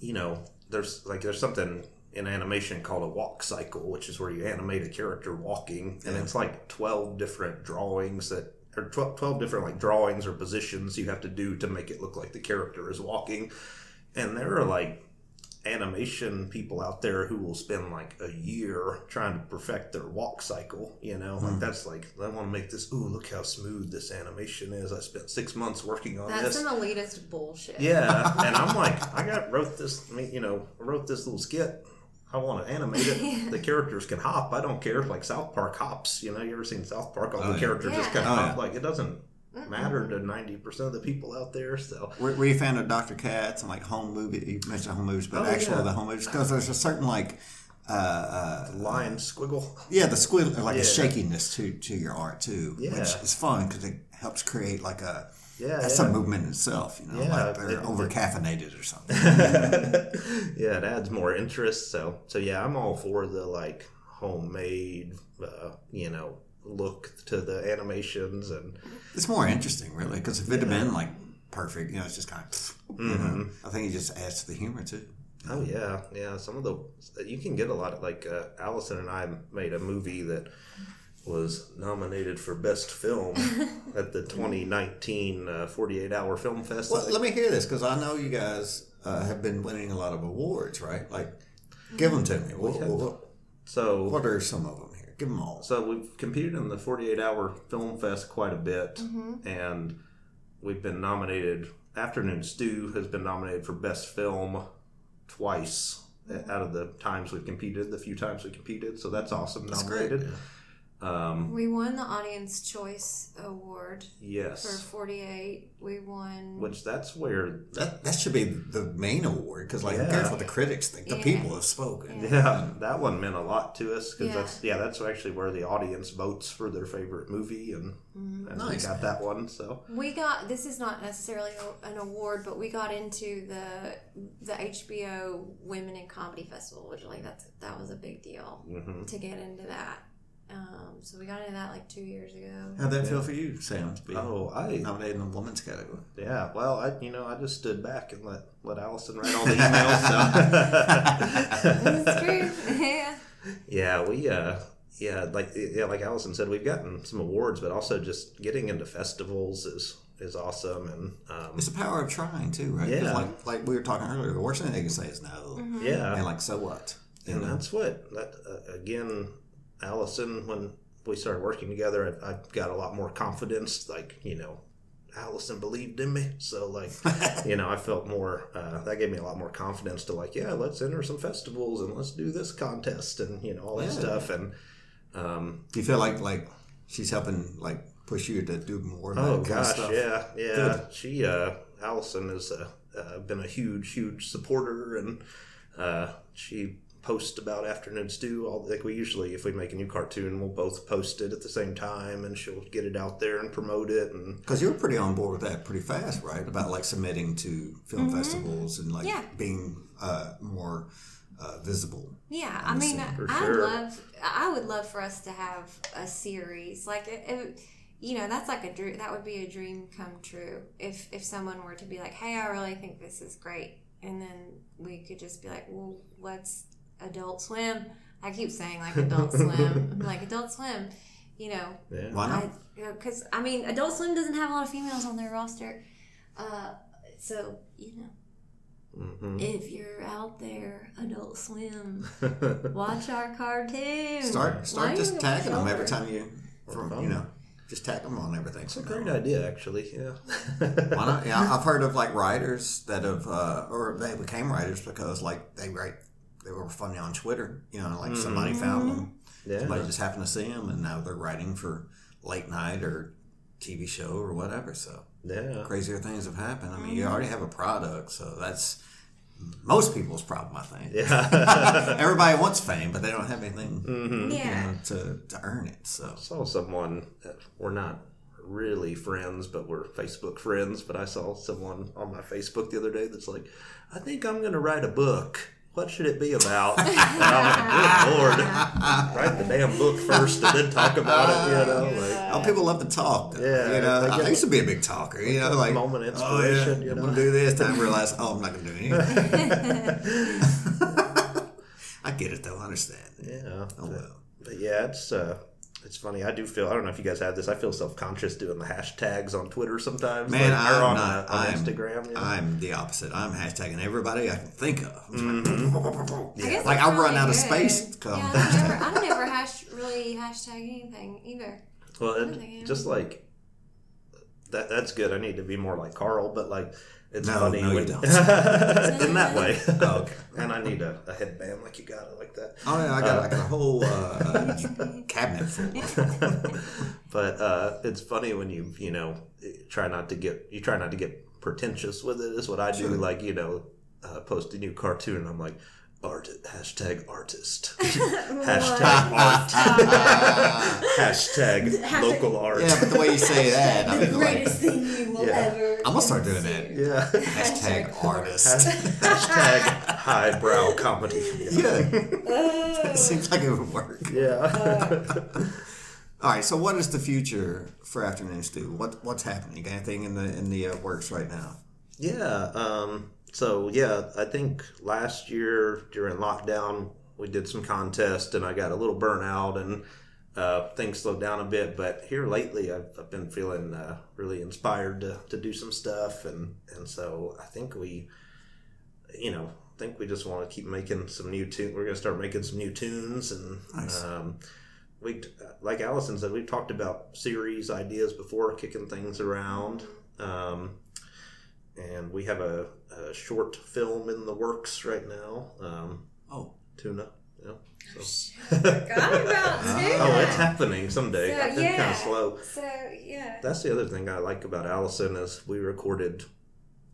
C: you know, there's like there's something in animation called a walk cycle, which is where you animate a character walking, and it's like twelve different drawings that. Or 12, 12 different like drawings or positions you have to do to make it look like the character is walking and there are like animation people out there who will spend like a year trying to perfect their walk cycle. You know,
B: Hmm.
C: like that's like I want to make this. Ooh, look how smooth this animation is. I spent six months working on
D: That's
C: this.
D: some elitist bullshit.
C: yeah, and I'm like, I got wrote this. I mean, you know, I wrote this little skit. I want to animate it. The characters can hop. I don't care. Like South Park hops. You know, you ever seen South Park? All
B: Oh,
C: the
B: yeah.
C: characters just kind of
B: Oh,
C: hop.
B: yeah.
C: Like it doesn't matter to ninety percent of the people out there. So
B: Were, were you a fan of Dr. Katz and like home movie? You mentioned home movies, but
C: Oh,
B: actually
C: yeah.
B: the home movies because there's a certain like, uh, uh,
C: line squiggle.
B: yeah, the squiggle, like
C: Yeah.
B: a shakiness to to your art too,
C: Yeah.
B: which is fun because it helps create like a
C: Yeah,
B: that's
C: yeah.
B: a movement in itself. You know,
C: Yeah,
B: like they're
C: it-
B: over caffeinated or something.
C: yeah, it adds more interest. So, so yeah, I'm all for the like homemade, uh, you know, look to the animations and
B: it's more interesting, really, because if it had been like perfect, you know, it's just kind of,
C: Mm-hmm.
B: know, I think it just adds to the humor too.
C: oh yeah, yeah. Some of the you can get a lot of like uh, Allison and I made a movie that was nominated for best film at the 2019 uh, 48 hour film fest.
B: Well, let me hear this because I know you guys uh, have been winning a lot of awards, right? Like, give them to me. What, what,
C: so
B: what are some of them here? Give them all.
C: So we've competed in the 48 hour film fest quite a bit, and we've been nominated. Afternoon Stew has been nominated for best film twice out of the times we've competed, the few times we competed. So that's awesome.
B: That's great.
C: nominated. Um,
D: We won the Audience Choice Award
C: Yes.
D: for 48. We won.
C: Which that's where
B: That, that should be the main award because, like, who
C: Yeah.
B: cares what the critics think? The
D: Yeah.
B: people have spoken.
C: yeah, that one meant a lot to us because
D: Yeah.
C: that's yeah that's actually where the audience votes for their favorite movie and,
D: Mm-hmm.
C: and
B: Nice,
C: we got that one. So
D: We got this is not necessarily an award, but we got into the the HBO Women in Comedy Festival, which like that's that was a big deal
C: mhm.
D: to get into that. Um, so we got into that like two years ago.
B: How'd that feel for you, Sam, to
C: oh I
B: nominated in the women's category?
C: Yeah, well, I you know I just stood back and let let Allison write all the emails. So
D: That's true. yeah.
C: yeah, we uh yeah like yeah like Allison said, we've gotten some awards, but also just getting into festivals is is awesome and um,
B: It's the power of trying, too, right?
C: Yeah.
B: Like, like we were talking earlier, the worst thing they can say is no.
C: yeah,
B: And, like, so what?
C: And
B: know?
C: that's what that uh, again, Allison when we started working together, I, I got a lot more confidence. Like you know. Allison believed in me, so like, you know, I felt more. Uh, that gave me a lot more confidence to like, yeah, let's enter some festivals and let's do this contest and you know all that
B: Yeah.
C: stuff. And um,
B: Do you feel like, like, she's helping, like, push you to do more
C: oh
B: kind of
C: gosh, yeah, yeah. She, uh, Allison has uh, uh, been a huge, huge supporter, and uh, she posts about afternoon stew. All like we usually, if we make a new cartoon, we'll both post it at the same time, and she'll get it out there and promote it. And
B: Because you were pretty on board with that pretty fast, right? About like submitting to film festivals and like
D: Yeah.
B: being uh, more uh, visible.
D: Yeah, I mean,
C: For
D: I
C: sure.
D: love. I would love for us to have a series like it. it you know, that's like a dream. That would be a dream come true if if someone were to be like, "Hey, I really think this is great," and then we could just be like, "Well, let's Adult Swim." I keep saying like Adult Swim, like Adult Swim. You know,
C: yeah,
B: Why not?
D: I because I mean, Adult Swim doesn't have a lot of females on their roster, uh, so you know.
C: Mhm.
D: If you're out there, Adult Swim, watch our cartoon.
B: Start start
D: are
B: just tagging them every time you, from you know, just tag them on everything.
C: It's a great idea, actually. Yeah.
B: Why not? Yeah, I've heard of like writers that have, uh, or they became writers because like they write, they were funny on Twitter. You know, like somebody found them,
C: Yeah.
B: somebody just happened to see them, and now they're writing for late night or TV show or whatever. So
C: Yeah.
B: crazier things have happened. I mean, you already have a product, so that's most people's problem. I think.
C: Yeah.
B: Everybody wants fame, but they don't have anything
C: Mm-hmm.
B: you
D: Yeah.
B: know, to to earn it. So
C: saw someone. uh, We're not really friends, but we're Facebook friends. But I saw someone on my Facebook the other day that's like, "I think I'm going to write a book. What should it be about?" and "Good lord, write the damn book first, and then talk about it." You know, like.
B: oh, people love to talk.
C: Yeah,
B: you know,
C: they
B: I used to be a big talker. You know, like
C: moment of
B: oh, yeah,
C: inspiration, you
B: I'm
C: know.
B: gonna do this. Time to realize, oh, I'm not gonna do anything. I get it though. I understand.
C: Yeah.
B: Oh
C: but,
B: well.
C: but yeah, it's uh, it's funny. I do feel. I don't know if you guys have this. I feel self conscious doing the hashtags on Twitter sometimes.
B: Man,
C: like,
B: I'm
C: on,
B: not.
C: uh, on
B: I'm,
C: Instagram. You know?
B: I'm the opposite. I'm hashtagging everybody I can think of. I'm
C: Mm-hmm.
B: like,
D: I
B: Like, I run
D: really
B: out of space come
D: Yeah, I don't never, I don't hash, really hashtag anything either.
C: Well,
D: think I
C: it,
D: am.
C: just like that. That's good. I need to be more like Carl, but like it's
B: No,
C: funny
B: no, you don't.
C: in that way.
B: Oh, okay.
C: and I need a, a headband like you got it like that.
B: Oh yeah, I got, I got a whole uh, cabinet full.
C: But uh, it's funny when you you know try not to get you try not to get pretentious with it. Is what I do. Like you know, uh, post a new cartoon. and I'm like. Art, hashtag artist. hashtag art. hashtag local art.
B: Yeah, but the way you say that, I'm
D: The
B: like,
D: thing you will
C: Yeah.
D: ever.
B: I'm gonna start doing that.
C: Yeah.
B: Hashtag artist.
C: hashtag highbrow comedy.
B: Yeah, it seems like it would work.
C: Yeah.
B: All right, so what is the future for Afternoon Stew? What what's happening? You got anything in the in the uh, works right now?
C: yeah. Um, so yeah, I think last year during lockdown we did some contests and I got a little burnout and uh, things slowed down a bit. But here lately, I've, I've been feeling uh, really inspired to, to do some stuff and and so I think we, you know. I think we just want to keep making some new tunes. We're going to start making some new tunes, and
B: Nice.
C: um, we, like Allison said, we've talked about series ideas before, kicking things around. Um, and we have a, a short film in the works right now. Um,
B: Oh,
C: tuna. Yeah. So.
D: Forgot about tuna.
C: oh, it's happening someday.
D: So,
C: I've been kind of slow.
D: So yeah.
C: That's the other thing I like about Allison is we recorded.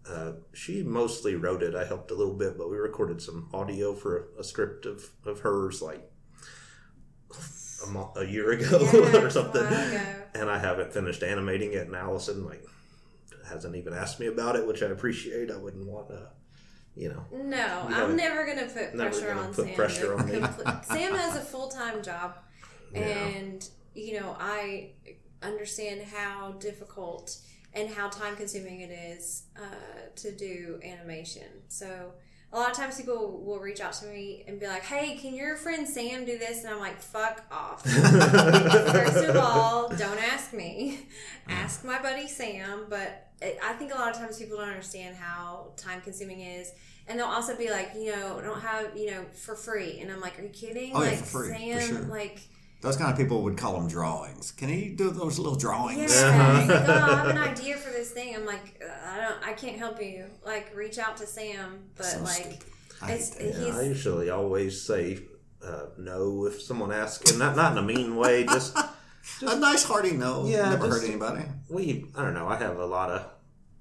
C: Uh, she mostly wrote it. I helped a little bit, but we recorded some audio for a, a script of, of hers like a, mo- a year ago
D: Yeah,
C: or something.
D: ago.
C: And I haven't finished animating it. And Allison like hasn't even asked me about it, which I appreciate. I wouldn't want to, you know.
D: No,
C: You
D: I'm never gonna put
C: never
D: pressure
C: gonna
D: on
C: put
D: Sam.
C: pressure on me.
D: Sam has a full time job,
C: Yeah.
D: and you know I understand how difficult and how time consuming it is uh, to do animation. So a lot of times people will reach out to me and be like, "Hey, can your friend Sam do this?" And I'm like, "Fuck off." First of all, don't ask me. Ask my buddy Sam. But I I think a lot of times people don't understand how time consuming is, And they'll also be like, you know, don't have, you know, for free. And I'm like, are you kidding?
B: Oh, yeah,
D: like,
B: for free, for
D: Sam,
B: sure.
D: like,
B: those kind of people would call them drawings. Can he do those little
D: yeah.
B: drawings?
D: He's like, oh, I have an idea for this thing. I'm like, uh, I don't, I can't help you. Like, reach out to Sam. But,
B: So
D: like,
B: stupid. I
D: it's.
C: Yeah, I
D: he's,
C: usually always say uh, no if someone asks, and not not in a mean way. Just
B: a nice hearty no.
C: Yeah,
B: never
C: just-
B: hurt anybody.
C: we, I don't know. I have a lot of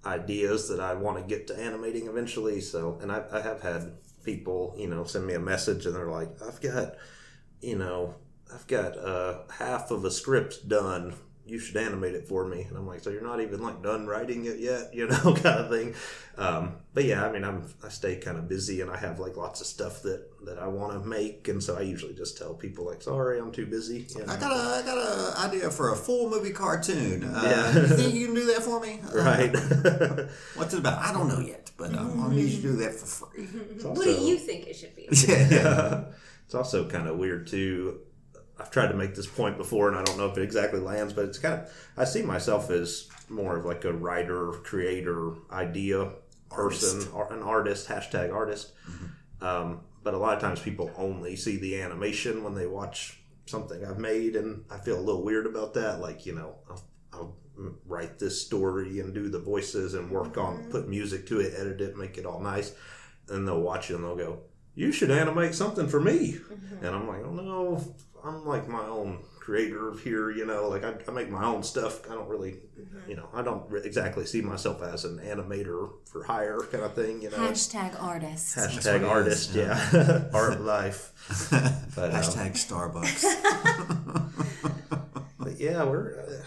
C: ideas that I want to get to animating eventually. So, and I, I have had people, you know, send me a message, and they're like, "I've got, you know, I've got uh, half of a script done." You should animate it for me, and I'm like, so you're not even like done writing it yet, you know, kind of thing. Um, but yeah, I mean, I'm I stay kind of busy, and I have like lots of stuff that that I want to make, and so I usually just tell people like, sorry, I'm too busy. You know?
B: I got a I got a idea for a full movie cartoon. Uh,
C: Yeah.
B: you think you can do that for me? Uh,
C: right.
B: What's it about? I don't know yet, but uh, I'll need you to do that for free.
C: It's
D: what do you think it should be?
B: yeah, yeah.
C: Yeah. It's also kind of weird too. I've tried to make this point before, and I don't know if it exactly lands, but it's kind of. I see myself as more of like a writer, creator, idea person, or an artist. Hashtag artist. Mm-hmm. Um, but a lot of times people only see the animation when they watch something I've made, and I feel a little weird about that. Like you know, I'll, I'll write this story and do the voices and work on mm-hmm. put music to it, edit it, make it all nice, and they'll watch it and they'll go, "You should animate something for me," mm-hmm. and I'm like, "Oh no, I'm like my own creator of here. You know, like I, I make my own stuff. I don't really,
D: Mm-hmm.
C: you know, I don't re- exactly see myself as an animator for hire kind of thing. You know,
D: Hashtag artist.
C: hashtag
B: what
C: artist,
B: is,
C: yeah, art life. But, um,
B: Hashtag Starbucks.
C: but yeah, we're. Uh,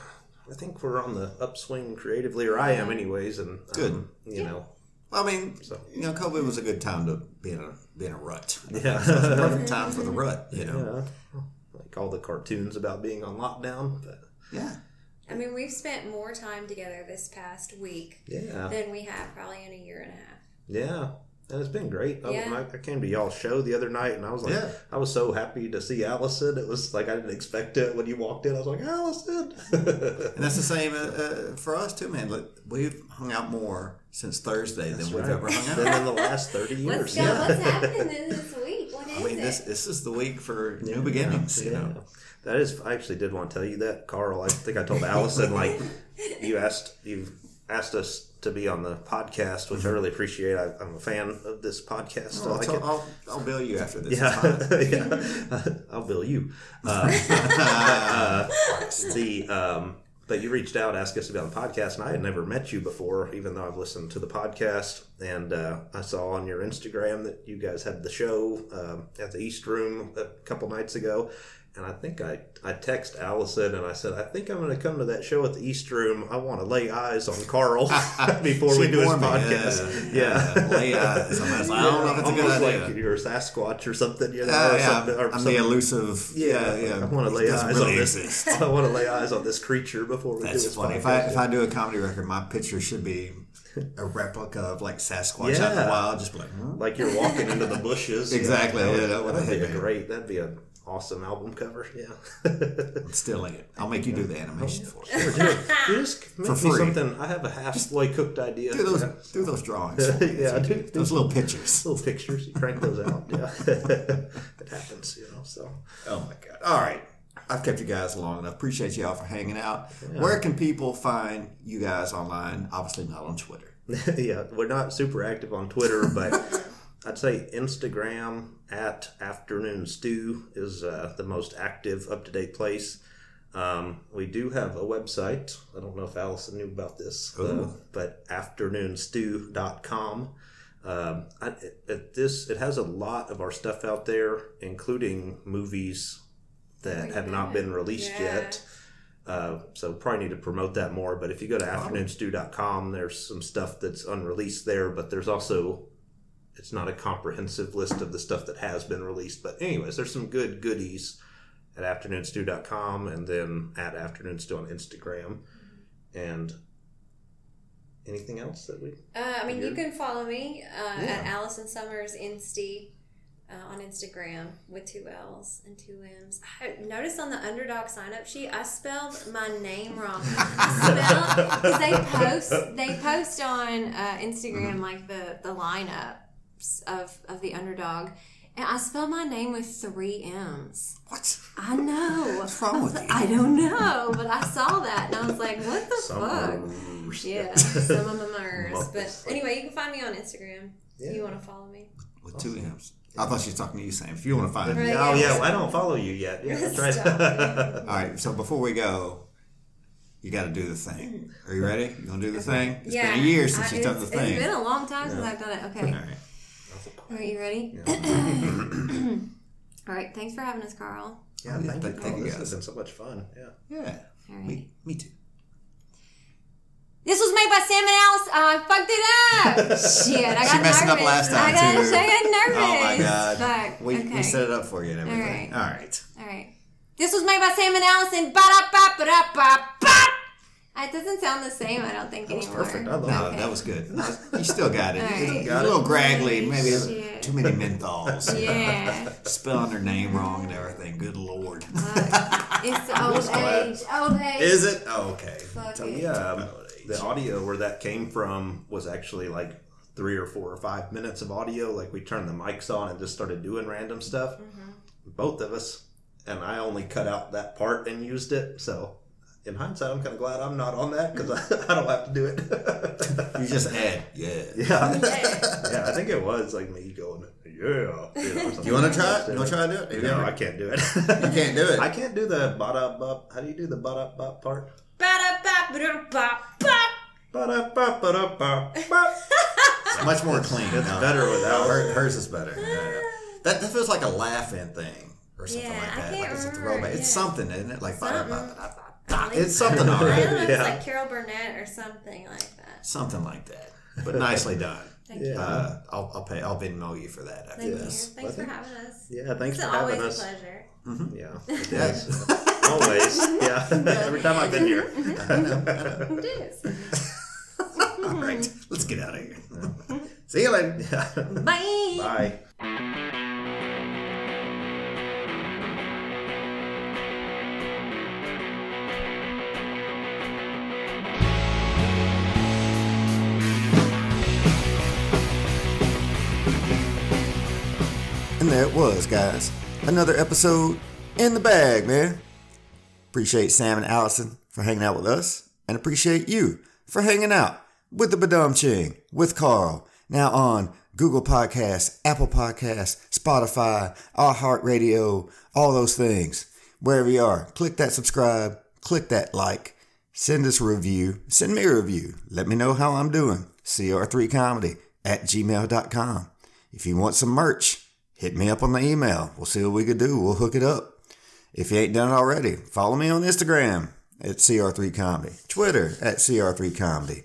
C: I think we're on the upswing creatively, or I am, anyways. And um,
B: Good.
C: You know,
B: Well, I mean, you know, COVID was a good time to be in a be in a rut.
C: yeah.
B: Perfect time for the rut. You know.
C: Yeah. Like all the cartoons about being on lockdown. But
B: Yeah.
D: I mean, we've spent more time together this past week
C: yeah.
D: than we have probably in a year and a half.
C: Yeah. And it's been great. I,
D: Yeah.
C: I, I came to y'all's show the other night and I was like,
B: Yeah.
C: I was so happy to see Allison. It was like I didn't expect it when you walked in. I was like, Allison.
B: And that's the same uh, uh, for us too, man. Look, we've hung out more since Thursday than we've ever hung
C: Been
B: out.
C: in the last 30 years.
D: What's, go, what's happening this week? What is
B: I mean,
D: it?
B: this this is the week for new beginnings. You know.
C: That is, I actually did want to tell you that, Carl. I think I told Allison, like, you asked, you've asked us to be on the podcast, which I really appreciate. I, I'm a fan of this podcast. I
B: Well,
C: like
B: so
C: it.
B: I'll, I'll bill you after this.
C: Yeah, yeah. I'll bill you. Uh, uh, the um, but you reached out, asked us to be on the podcast, and I had never met you before, even though I've listened to the podcast. And uh, I saw on your Instagram that you guys had the show um, at the East Room a couple nights ago. And I think I, I text Allison and I said, I think I'm going to come to that show at the East Room. I want to lay eyes on Carl before we do his podcast.
B: Yeah.
C: Yeah.
B: Lay eyes. I like, don't know if it's a good
C: Almost
B: idea.
C: like you're a Sasquatch or something, you know,
B: Uh,
C: or
B: yeah,
C: something, or
B: I'm
C: something.
B: the elusive.
C: Yeah,
B: yeah.
C: I want to lay eyes
B: really
C: on this.
B: exist.
C: I want to lay eyes on this creature before we do
B: That's
C: this
B: funny.
C: podcast.
B: If I if I do a comedy record, my picture should be a replica of like Sasquatch out in the
C: Yeah.
B: wild, just like, hmm?
C: like you're walking into the bushes.
B: Exactly,
C: Yeah,
B: yeah,
C: that would be a great. That'd be an awesome album cover. Yeah.
B: I'm still in it. I'll make you do the animation for it.
C: Sure, dude. You just make
B: For
C: me something. I have a halfway cooked idea.
B: Do those do those drawings. for me.
C: Yeah, do-
B: those little pictures.
C: little pictures. You crank those out. Yeah, it happens. You know. So
B: Oh my god! All right, I've kept you guys long enough. Appreciate y'all for hanging out. Where can people find you guys online? Obviously not on Twitter.
C: yeah, we're not super active on Twitter, but I'd say Instagram at Afternoon Stew is uh, the most active, up to date place. Um, we do have a website. I don't know if Allison knew about this, uh, but afternoonstew.com. Um, I, it, it, this it has a lot of our stuff out there, including movies that have not been released
D: Yeah.
C: yet. Uh, so probably need to promote that more. But if you go to afternoonstew.com, there's some stuff that's unreleased there, but there's also it's not a comprehensive list of the stuff that has been released. But anyways, there's some good goodies at afternoonstew.com and then at afternoonstew on Instagram. And anything else that we
D: Uh, I mean, you can follow me uh,
C: Yeah.
D: at Allison Summers Insty uh, on Instagram with two L's and two M's. I noticed on the underdog sign up sheet, I spelled my name wrong. I spelled because they post they post on uh, Instagram like the the lineups of of the underdog. And I spelled my name with three M's.
B: What?
D: I know.
B: What's wrong with you?
D: I don't know, but I saw that and I was like, "What the fuck?"
C: Summers.
D: Yeah, some of them are. But anyway, you can find me on Instagram if
C: Yeah.
D: you want to follow me.
B: With two M's. I thought she was talking to you, Sam. If you want to find me.
D: Right.
C: Oh
D: Yeah.
C: yeah, I don't follow you yet. Yeah, that's right.
B: All right. So before we go, you got to do the thing. Are you ready? You gonna do the thing? It's been a year since
D: I-
B: you've done the thing.
D: It's been a long time since I've done it. Okay.
B: All right.
D: All right, you ready? All right. Thanks for having us, Carl.
C: yeah,
B: Oh, yeah,
C: thank you.
B: thank- thank
C: Carl.
B: you,
C: This
B: guys.
C: has been so much fun. Yeah.
B: Yeah.
D: All right.
B: Me, me too.
D: This was made by Sam and Alice. Uh, I fucked it up. Shit, I got
B: She messed it
D: nervous.
B: up last time
D: I got,
B: too.
D: I got nervous.
B: Oh my god.
D: Fuck.
B: We,
D: okay.
B: we set it up for you and everything.
D: All
B: All right.
D: All right. This was made by Sam and Allison. Ba da ba ba da ba ba. It doesn't sound the same, I don't think
C: was
D: anymore.
C: perfect. I love
B: No,
D: Okay.
B: that was good. No, you still got it.
D: All right.
B: It's
C: Got
B: a little
C: it.
B: graggly, maybe
D: Shit.
B: too many menthols.
D: Yeah.
B: Spelling their name wrong and everything. Good lord.
D: It's old age. Old age.
B: Is it? Oh, okay.
D: Fuck
C: So
D: it.
C: yeah, um,
B: age.
C: the audio where that came from was actually like three or four or five minutes of audio. Like we turned the mics on and just started doing random stuff.
D: Mm-hmm.
C: Both of us, and I only cut out that part and used it. So in hindsight, I'm kind of glad I'm not on that because I, I don't have to do it.
F: You just add, yeah.
C: yeah, yeah. I think it was like me going, yeah. You, know,
F: You want to try it? You want to try to do it? Have you
C: No,
F: ever-
C: I can't do it.
F: You can't do it.
C: I can't do the bada bop. How do you do the bada bop part?
D: Ba-da-ba-ba-da-ba-ba.
C: Bada bop bada bop bop.
F: It's much more clean.
C: It's
F: No.
C: better without.
F: Her, hers is better. Yeah, yeah. That, that feels like a laughing thing or something
D: Yeah,
F: like
D: I
F: that.
D: can't
F: Like it's a
D: remember,
F: throwback. It's
D: yeah.
F: something, isn't it? Like
D: Something.
F: It's something all
D: I don't
F: right.
D: know,
C: Yeah.
D: it's like Carol Burnett or something like that.
F: Something like that. But nicely done.
D: Thank
C: Yeah.
D: you.
F: Uh, I'll, I'll pay. I'll Venmo you for that after
D: Thank
F: this.
D: you. Thanks
C: I
D: for
C: think-
D: having us.
C: Yeah, thanks
D: It's
C: for
D: always
C: having
D: a
C: us.
D: pleasure.
C: Yeah, it
F: Yeah.
C: is. always. Yeah, every time I've been here.
D: It is.
F: All right, let's get out of here. See you later.
D: Bye.
C: Bye.
B: And there it was, guys. Another episode in the bag, man. Appreciate Sam and Allison for hanging out with us, and appreciate you for hanging out with the Badumching with Carl. Now on Google Podcasts, Apple Podcasts, Spotify, iHeartRadio, all those things. Wherever you are, click that subscribe, click that like, send us a review, send me a review. Let me know how I'm doing. CR3comedy at gmail.com. If you want some merch, hit me up on the email. We'll see what we could do. We'll hook it up. If you ain't done it already, follow me on Instagram at CR3Comedy, Twitter at CR3Comedy.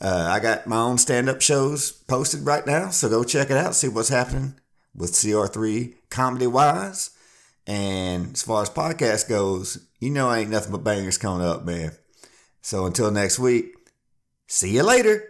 B: Uh, I got my own stand up shows posted right now, so go check it out, see what's happening with CR3 comedy wise. And as far as podcast goes, you know, I ain't nothing but bangers coming up, man. So until next week, see you later.